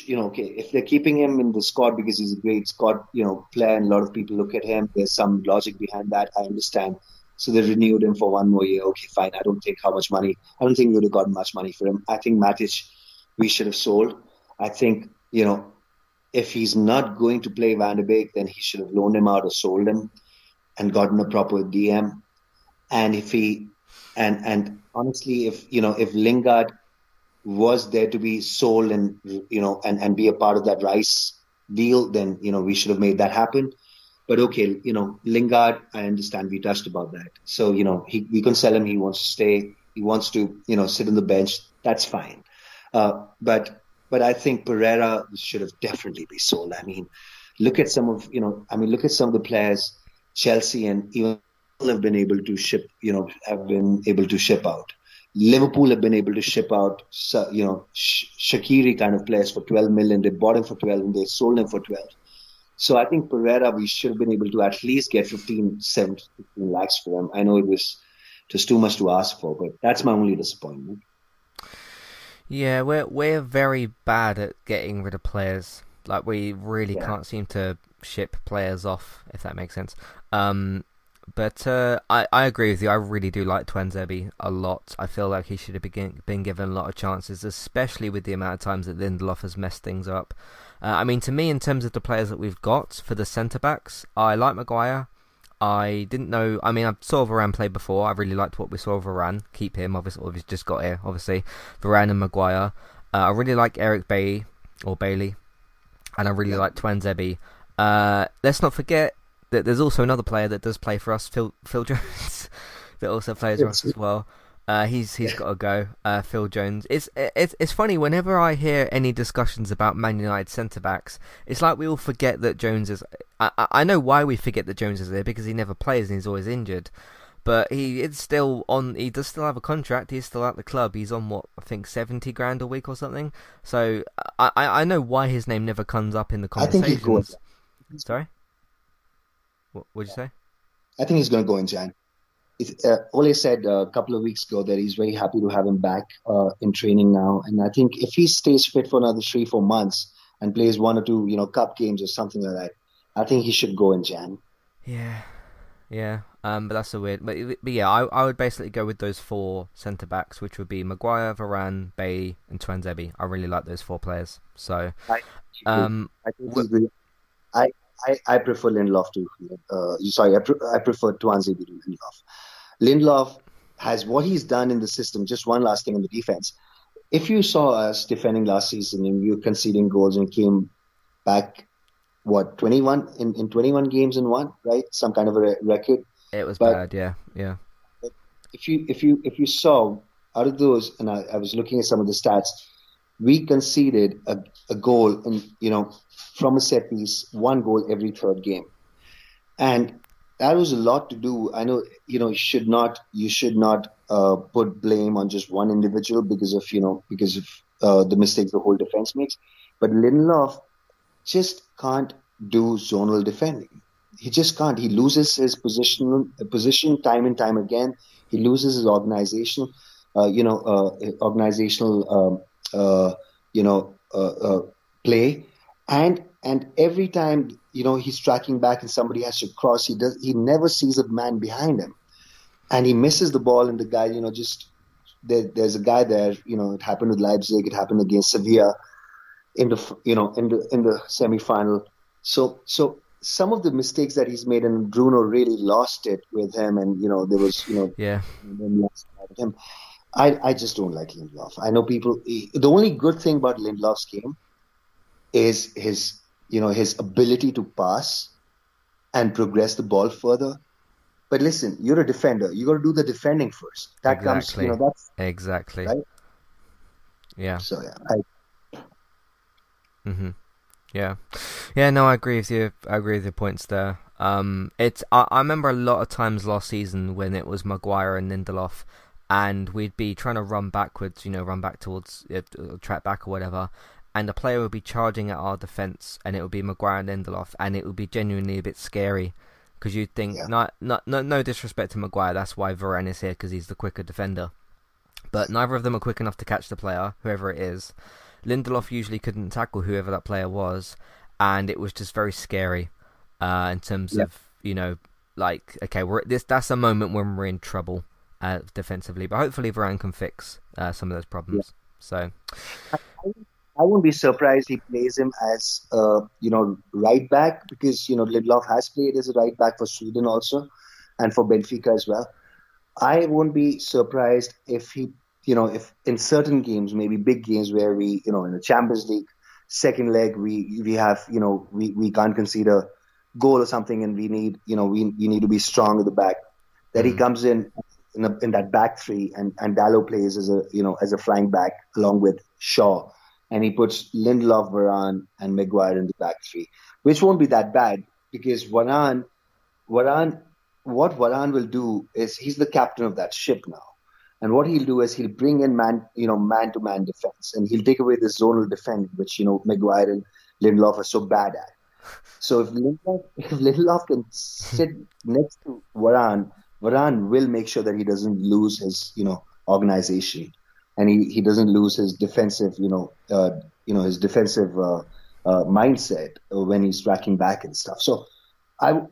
you know, okay, if they're keeping him in the squad because he's a great squad, you know, player, and a lot of people look at him. There's some logic behind that. I understand. So they renewed him for one more year. Okay, fine. I don't think how much money. I don't think we would have gotten much money for him. I think Matic, we should have sold. I think you know, if he's not going to play Van de Beek, then he should have loaned him out or sold him and gotten a proper DM. And if he and and honestly, if you know if Lingard was there to be sold and you know and and be a part of that Rice deal, then you know we should have made that happen. But okay, you know Lingard, I understand we touched about that. So you know he we can sell him. He wants to stay. He wants to you know sit on the bench. That's fine. Uh, but but I think Pereira should have definitely be sold. I mean, look at some of you know I mean look at some of the players Chelsea and even have been able to ship, you know, have been able to ship out. Liverpool have been able to ship out, you know, Shaqiri kind of players for 12 million. They bought him for 12 and they sold him for 12. So I think Pereira, we should have been able to at least get 15, 17, 15 lakhs for him. I know it was just too much to ask for, but that's my only disappointment. Yeah, we're we're very bad at getting rid of players. Like we really yeah. can't seem to ship players off, if that makes sense. Um, but uh, I, I agree with you. I really do like Tuanzebe a lot. I feel like he should have been, been given a lot of chances, especially with the amount of times that Lindelof has messed things up. Uh, I mean, to me, in terms of the players that we've got for the centre backs, I like Maguire. I didn't know. I mean, I saw Varane play before. I really liked what we saw of Varane. Keep him, obviously. He's just got here, obviously. Varane and Maguire. Uh, I really like Eric Bailly or Bailey, and I really like Tuanzebe. Uh, let's not forget there's also another player that does play for us, Phil Phil <laughs> Jones, that also plays for us as well. Uh, he's he's got to go. Uh, Phil Jones. It's it's it's funny whenever I hear any discussions about Man United centre backs. It's like we all forget that Jones is. I I know why we forget that Jones is there because he never plays and he's always injured. But he is still on. He does still have a contract. He's still at the club. He's on what I think seventy grand a week or something. So I I know why his name never comes up in the conversations. I think he's going. Sorry? What would you say? I think he's going to go in Jan. It, uh, Ole said a couple of weeks ago that he's very happy to have him back uh, in training now, and I think if he stays fit for another three, four months and plays one or two, you know, cup games or something like that, I think he should go in Jan. Yeah, yeah. Um, but that's a weird. But, but yeah, I, I would basically go with those four centre backs, which would be Maguire, Varane, Bay, and Tuanzebe. I really like those four players. So, I, um, I, I I, I prefer Lindelof to. Uh, sorry, I, pre- I prefer Tuanzebe to Lindelof. Lindelof has what he's done in the system. Just one last thing on the defense. If you saw us defending last season and you conceding goals and came back, what 21 in, in 21 games and one, right? Some kind of a record. It was but, bad, yeah, yeah. if you if you if you saw out of those, and I, I was looking at some of the stats, we conceded a, a goal, and you know, from a set piece, one goal every third game, and that was a lot to do. I know, you know, you should not you should not uh, put blame on just one individual because of you know because of uh, the mistakes the whole defense makes, but Lindelof just can't do zonal defending. He just can't. He loses his position position time and time again. He loses his organization, uh, you know, uh, organizational, um, you know, uh, uh, play, and and every time you know he's tracking back and somebody has to cross, he does. He never sees a man behind him, and he misses the ball, and the guy, you know, just there, there's a guy there. You know, it happened with Leipzig. It happened against Sevilla in the you know in the in the semi final. So so some of the mistakes that he's made, and Bruno really lost it with him, and you know there was you know yeah him. I I just don't like Lindelof. I know people. The only good thing about Lindelof's game is his you know his ability to pass and progress the ball further. But listen, you're a defender. You got to do the defending first. That exactly. comes, you know, that's exactly right. Yeah. So yeah, I. Mhm. Yeah, yeah. No, I agree with you. I agree with your points there. Um, it's I, I remember a lot of times last season when it was Maguire and Lindelof, and we'd be trying to run backwards, you know, run back towards uh, track back or whatever, and the player would be charging at our defense, and it would be Maguire and Lindelof, and it would be genuinely a bit scary because you'd think, yeah. not, not, no, no disrespect to Maguire, that's why Varane is here because he's the quicker defender, but neither of them are quick enough to catch the player, whoever it is. Lindelof usually couldn't tackle whoever that player was, and it was just very scary uh, in terms yeah. of you know like okay we're this that's a moment when we're in trouble uh, defensively, but hopefully Varane can fix uh, some of those problems. Yeah. So. I, I wouldn't be surprised he plays him as uh, you know right back because you know Lindelof has played as a right back for Sweden also, and for Benfica as well. I won't be surprised if he you know, if in certain games, maybe big games where we, you know, in the Champions League second leg, we we have, you know, we, we can't concede a goal or something, and we need, you know, we we need to be strong at the back. That he comes in in, in, that back three, and and Dalot plays as a, you know, as a flying back along with Shaw, and he puts Lindelof, Varane, and Maguire in the back three, which won't be that bad because Varane, Varane, what Varane will do is he's the captain of that ship now and what he'll do is he'll bring in man, you know, man-to-man defense, and he'll take away the zonal defense, which you know Maguire and Lindelof are so bad at. So if Lindelof, if Lindelof can sit next to Varane, Varane will make sure that he doesn't lose his, you know, organization, and he, he doesn't lose his defensive, you know, uh, you know, his defensive uh, uh, mindset when he's tracking back and stuff. So I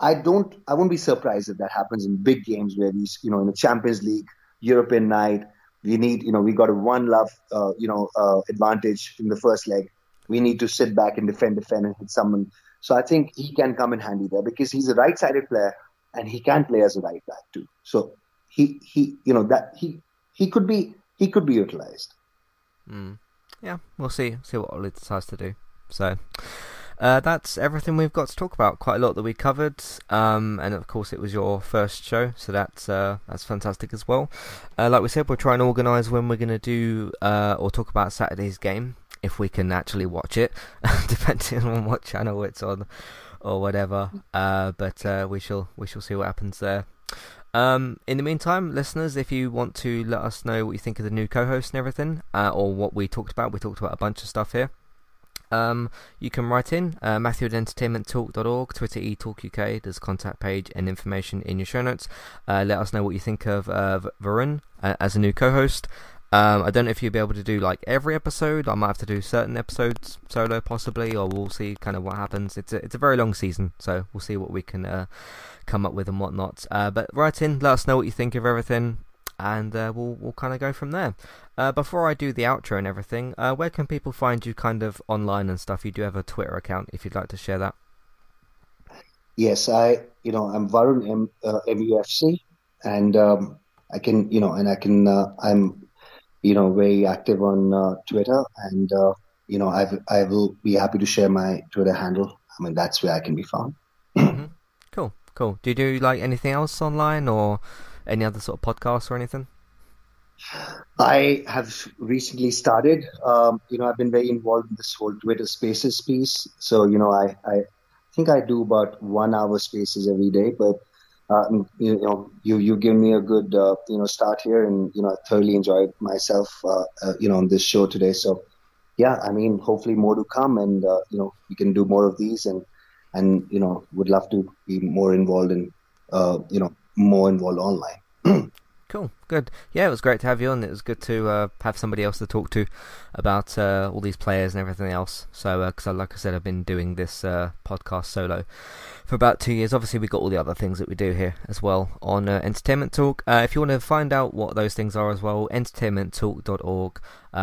I don't I won't be surprised if that happens in big games where he's, you know, in the Champions League European night. We need, you know, we got a one love, uh, you know, uh, advantage in the first leg. We need to sit back and defend, defend, and hit someone. So I think he can come in handy there because he's a right-sided player and he can play as a right back too. So he, he, you know, that he, he could be, he could be utilized. Mm. Yeah, we'll see, see what Ole decides to do. So, uh, that's everything we've got to talk about. Quite a lot that we covered, um, and of course it was your first show, so that's uh, that's fantastic as well. Uh, like we said, we'll try and organise when we're going to do uh, or talk about Saturday's game if we can actually watch it, <laughs> depending on what channel it's on or whatever. Uh, but uh, we shall we shall see what happens there. Um, in the meantime, listeners, if you want to let us know what you think of the new co-host and everything, or what we talked about, we talked about a bunch of stuff here. Um, you can write in uh, Matthew at entertainmenttalk.org, Twitter eTalkUK. There's a contact page and information in your show notes. Uh, let us know what you think of uh, Varun uh, as a new co-host. Um, I don't know if you'll be able to do like every episode. I might have to do certain episodes solo, possibly, or we'll see kind of what happens. It's a it's a very long season, so we'll see what we can uh, come up with and whatnot. Uh, but write in, let us know what you think of everything and uh, we'll we'll kind of go from there. Uh, before I do the outro and everything, uh, where can people find you kind of online and stuff? You do have a Twitter account if you'd like to share that. Yes, I you know I'm Varun M, uh, MUFC, and um, I can you know and I can I'm you know very active on uh, Twitter, and you know I I will be happy to share my Twitter handle. I mean that's where I can be found. mm-hmm. Cool, cool. Do you do like anything else online or? any other sort of podcasts or anything? I have recently started. Um, you know, I've been very involved in this whole Twitter Spaces piece. So, you know, I, I think I do about one hour Spaces every day. But um, you know, you you give me a good uh, you know start here, and you know, I thoroughly enjoyed myself. Uh, uh, you know, on this show today. So, yeah, I mean, hopefully more to come, and uh, you know, we can do more of these, and and you know, would love to be more involved in uh, you know more involved online. <clears throat> Cool, good. Yeah, it was great to have you on. It was good to uh, have somebody else to talk to about uh, all these players and everything else. So, because uh, like I said, I've been doing this uh, podcast solo for about two years. Obviously, we've got all the other things that we do here as well on uh, Entertainment Talk. Uh, if you want to find out what those things are as well, entertainmenttalk.org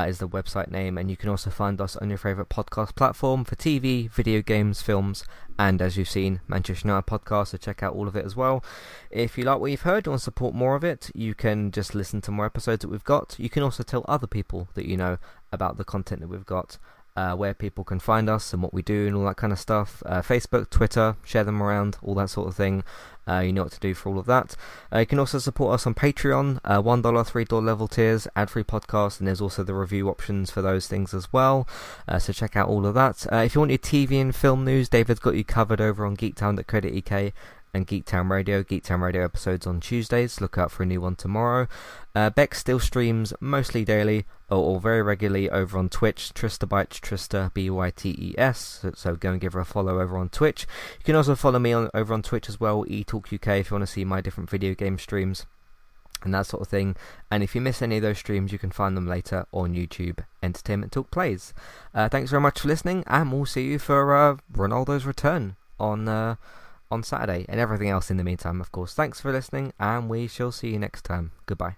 is the website name, and you can also find us on your favourite podcast platform for TV, video games, films, and as you've seen, Manchester United podcast. So check out all of it as well. If you like what you've heard, you want to support more of it, you can just listen to more episodes that we've got. You can also tell other people that you know about the content that we've got uh, where people can find us and what we do and all that kind of stuff. Uh, Facebook, Twitter, share them around, all that sort of thing. Uh, you know what to do for all of that. Uh, you can also support us on Patreon, uh, $1, $3 level tiers, ad free podcast, and there's also the review options for those things as well. Uh, so check out all of that. if you want your TV and film news, David's got you covered over on geektown.co.uk and Geektown Radio. Geektown Radio episodes on Tuesdays. Look out for a new one tomorrow. Uh, Beck still streams mostly daily or, or, very regularly over on Twitch. Trista Bytes, Trista B Y T E S. So, so, go and give her a follow over on Twitch. You can also follow me on over on Twitch as well, eTalk UK, if you want to see my different video game streams and that sort of thing. And if you miss any of those streams, you can find them later on YouTube. Entertainment Talk Plays. Uh, thanks very much for listening, and we'll see you for uh, Ronaldo's return on. On Saturday and everything else in the meantime, of course. Thanks for listening, and we shall see you next time. Goodbye.